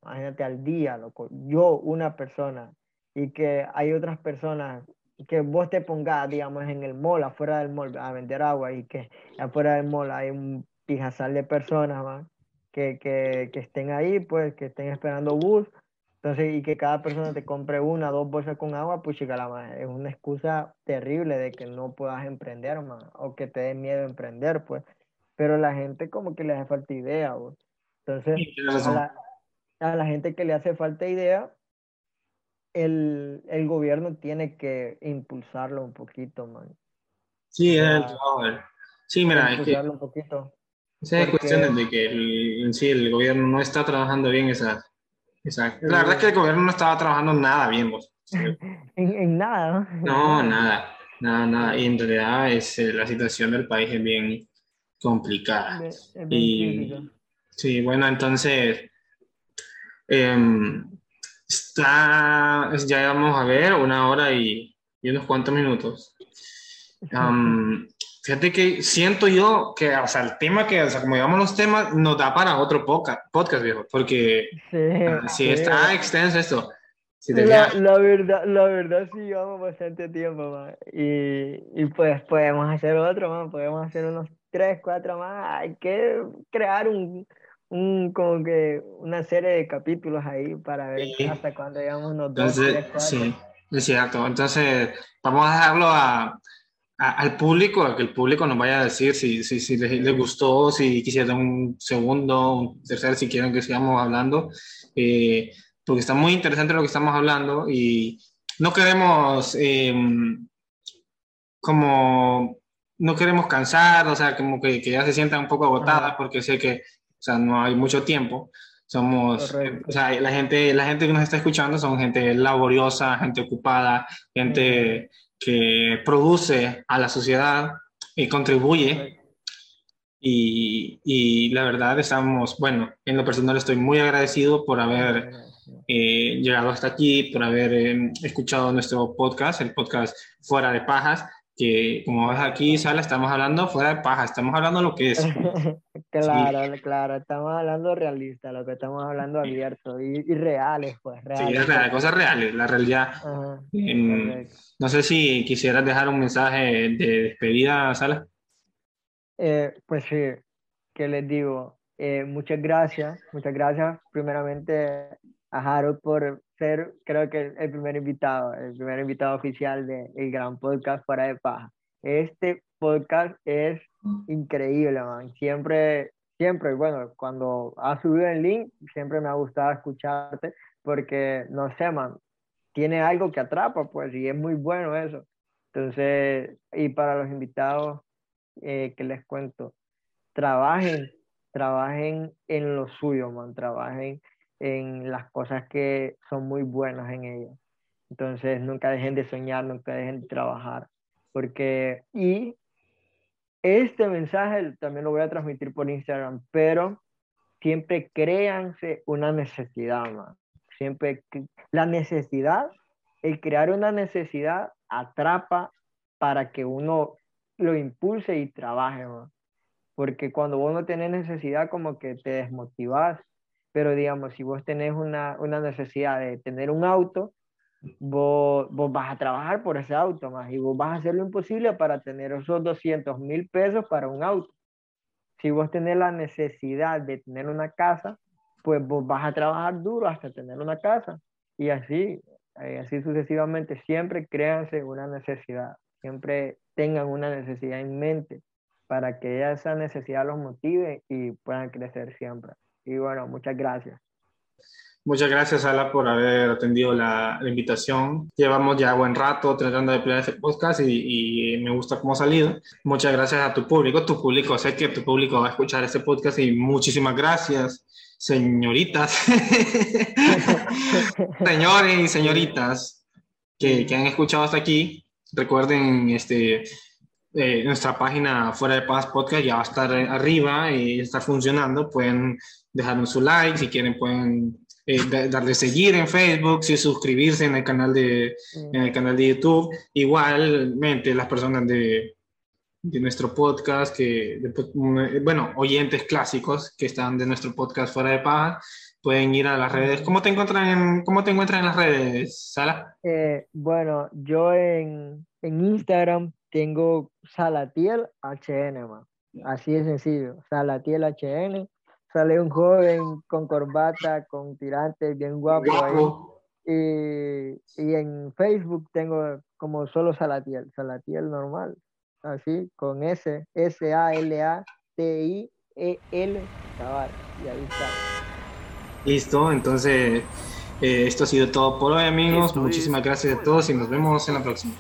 Imagínate al día, loco, yo una persona y que hay otras personas que vos te pongas, digamos, en el mall, afuera del mall, a vender agua y que afuera del mall hay un pijazal de personas, que, que, que, estén ahí, pues, que estén esperando bus, entonces, y que cada persona te compre una, dos bolsas con agua, pues chica, la es una excusa terrible de que no puedas emprender, o que te dé miedo emprender, pues, pero la gente como que le hace falta idea, pues. Entonces, a la gente que le hace falta idea, el, el gobierno tiene que impulsarlo un poquito, man. Sí, es el Sí, mira, es que... un poquito. Esa cuestión de que el, en sí el gobierno no está trabajando bien esa... esa... La verdad es que el gobierno no estaba trabajando nada bien, vos. en, en, nada, ¿no? No, nada, nada, nada. Y en realidad es, eh, la situación del país es bien complicada. Es bien y, sí, bueno, entonces Em, está, ya vamos a ver, una hora y, unos cuantos minutos. fíjate que siento yo que, o sea, el tema que, o sea, como digamos los temas, nos da para otro podcast, podcast viejo, porque ah, si está extenso esto. la, la, verdad, la verdad sí llevamos bastante tiempo, man. Y, y pues podemos hacer otro, man. Podemos hacer unos tres, cuatro más. Hay que crear un, un como que una serie de capítulos ahí para ver hasta cuándo llegamos unos dos, tres, cuatro. Sí, es cierto. Entonces, vamos a dejarlo a, al público, a que el público nos vaya a decir si, si, si les, gustó, si quisieran un segundo, un tercer, si quieren que sigamos hablando. Eh, porque está muy interesante lo que estamos hablando y no queremos em, como no queremos cansar, o sea, como que, que ya se sientan un poco agotadas porque sé que, o sea, no hay mucho tiempo. Somos, o sea, la gente, la gente que nos está escuchando son gente laboriosa, gente ocupada, gente que produce a la sociedad y contribuye. Y, y, la verdad estamos, bueno, en lo personal estoy muy agradecido por haber eh, llegado hasta aquí, por haber eh, escuchado nuestro podcast, el podcast Fuera de Pajas, que como ves aquí, Sala, estamos hablando fuera de pajas, estamos hablando lo que es. claro, claro, estamos hablando realista, lo que estamos hablando abierto y, y reales, pues. Reales. Sí, es real, cosas reales, la realidad. Em, no sé si quisieras dejar un mensaje de despedida, Sala. Eh, pues sí, ¿qué les digo? muchas gracias, muchas gracias primeramente a Harold por ser, creo que, el primer invitado, el primer invitado oficial del el gran podcast Fuera de Paja. Este podcast es increíble, man. Siempre, siempre, bueno, cuando has subido el link, siempre me ha gustado escucharte porque, no sé, man, tiene algo que atrapa, pues, y es muy bueno eso. Entonces, y para los invitados eh, que les cuento, trabajen, trabajen en lo suyo, man, trabajen en las cosas que son muy buenas en ellas. Entonces, nunca dejen de soñar, nunca dejen de trabajar. Porque, y este mensaje también lo voy a transmitir por Instagram, pero siempre créanse una necesidad, más. Siempre, la necesidad, el crear una necesidad atrapa para que uno lo impulse y trabaje, más. Porque cuando vos no tenés necesidad, como que te desmotivas pero digamos, si vos tenés una, una necesidad de tener un auto, vos, vos, vas a trabajar por ese auto más y vos vas a hacer lo imposible para tener esos 200 mil pesos para un auto. Si vos tenés la necesidad de tener una casa, pues vos vas a trabajar duro hasta tener una casa. Y así, eh, así sucesivamente, siempre créanse una necesidad, siempre tengan una necesidad en mente para que esa necesidad los motive y puedan crecer siempre. Y bueno, muchas gracias. Muchas gracias, Ala, por haber atendido la, invitación. Llevamos ya buen rato tratando de planear este podcast y, me gusta cómo ha salido. Muchas gracias a tu público. Tu público, sé que tu público va a escuchar este podcast y muchísimas gracias, señoritas, señores y señoritas que, que, han escuchado hasta aquí. Recuerden este, eh, nuestra página Fuera de Paz Podcast ya va a estar arriba y está funcionando. Pueden dejarnos su like, si quieren pueden eh, darle seguir en Facebook, si suscribirse en el canal de, en el canal de YouTube. Igualmente las personas de, de nuestro podcast, que, bueno, oyentes clásicos que están de nuestro podcast fuera de paja, pueden ir a las redes. ¿Cómo te encuentran en, cómo te encuentran en las redes, Sala? Eh, bueno, yo en, en, Instagram tengo Salatiel HN, así de sencillo, Salatiel HN sale un joven con corbata, con tirantes, bien guapo ahí. Y, y, en Facebook tengo como solo Salatiel, Salatiel normal, así, con S, S-A-L-A-T-I-E-L, y ahí está. Listo, entonces eh, esto ha sido todo por hoy amigos, muchísimas gracias a todos y nos vemos en la próxima.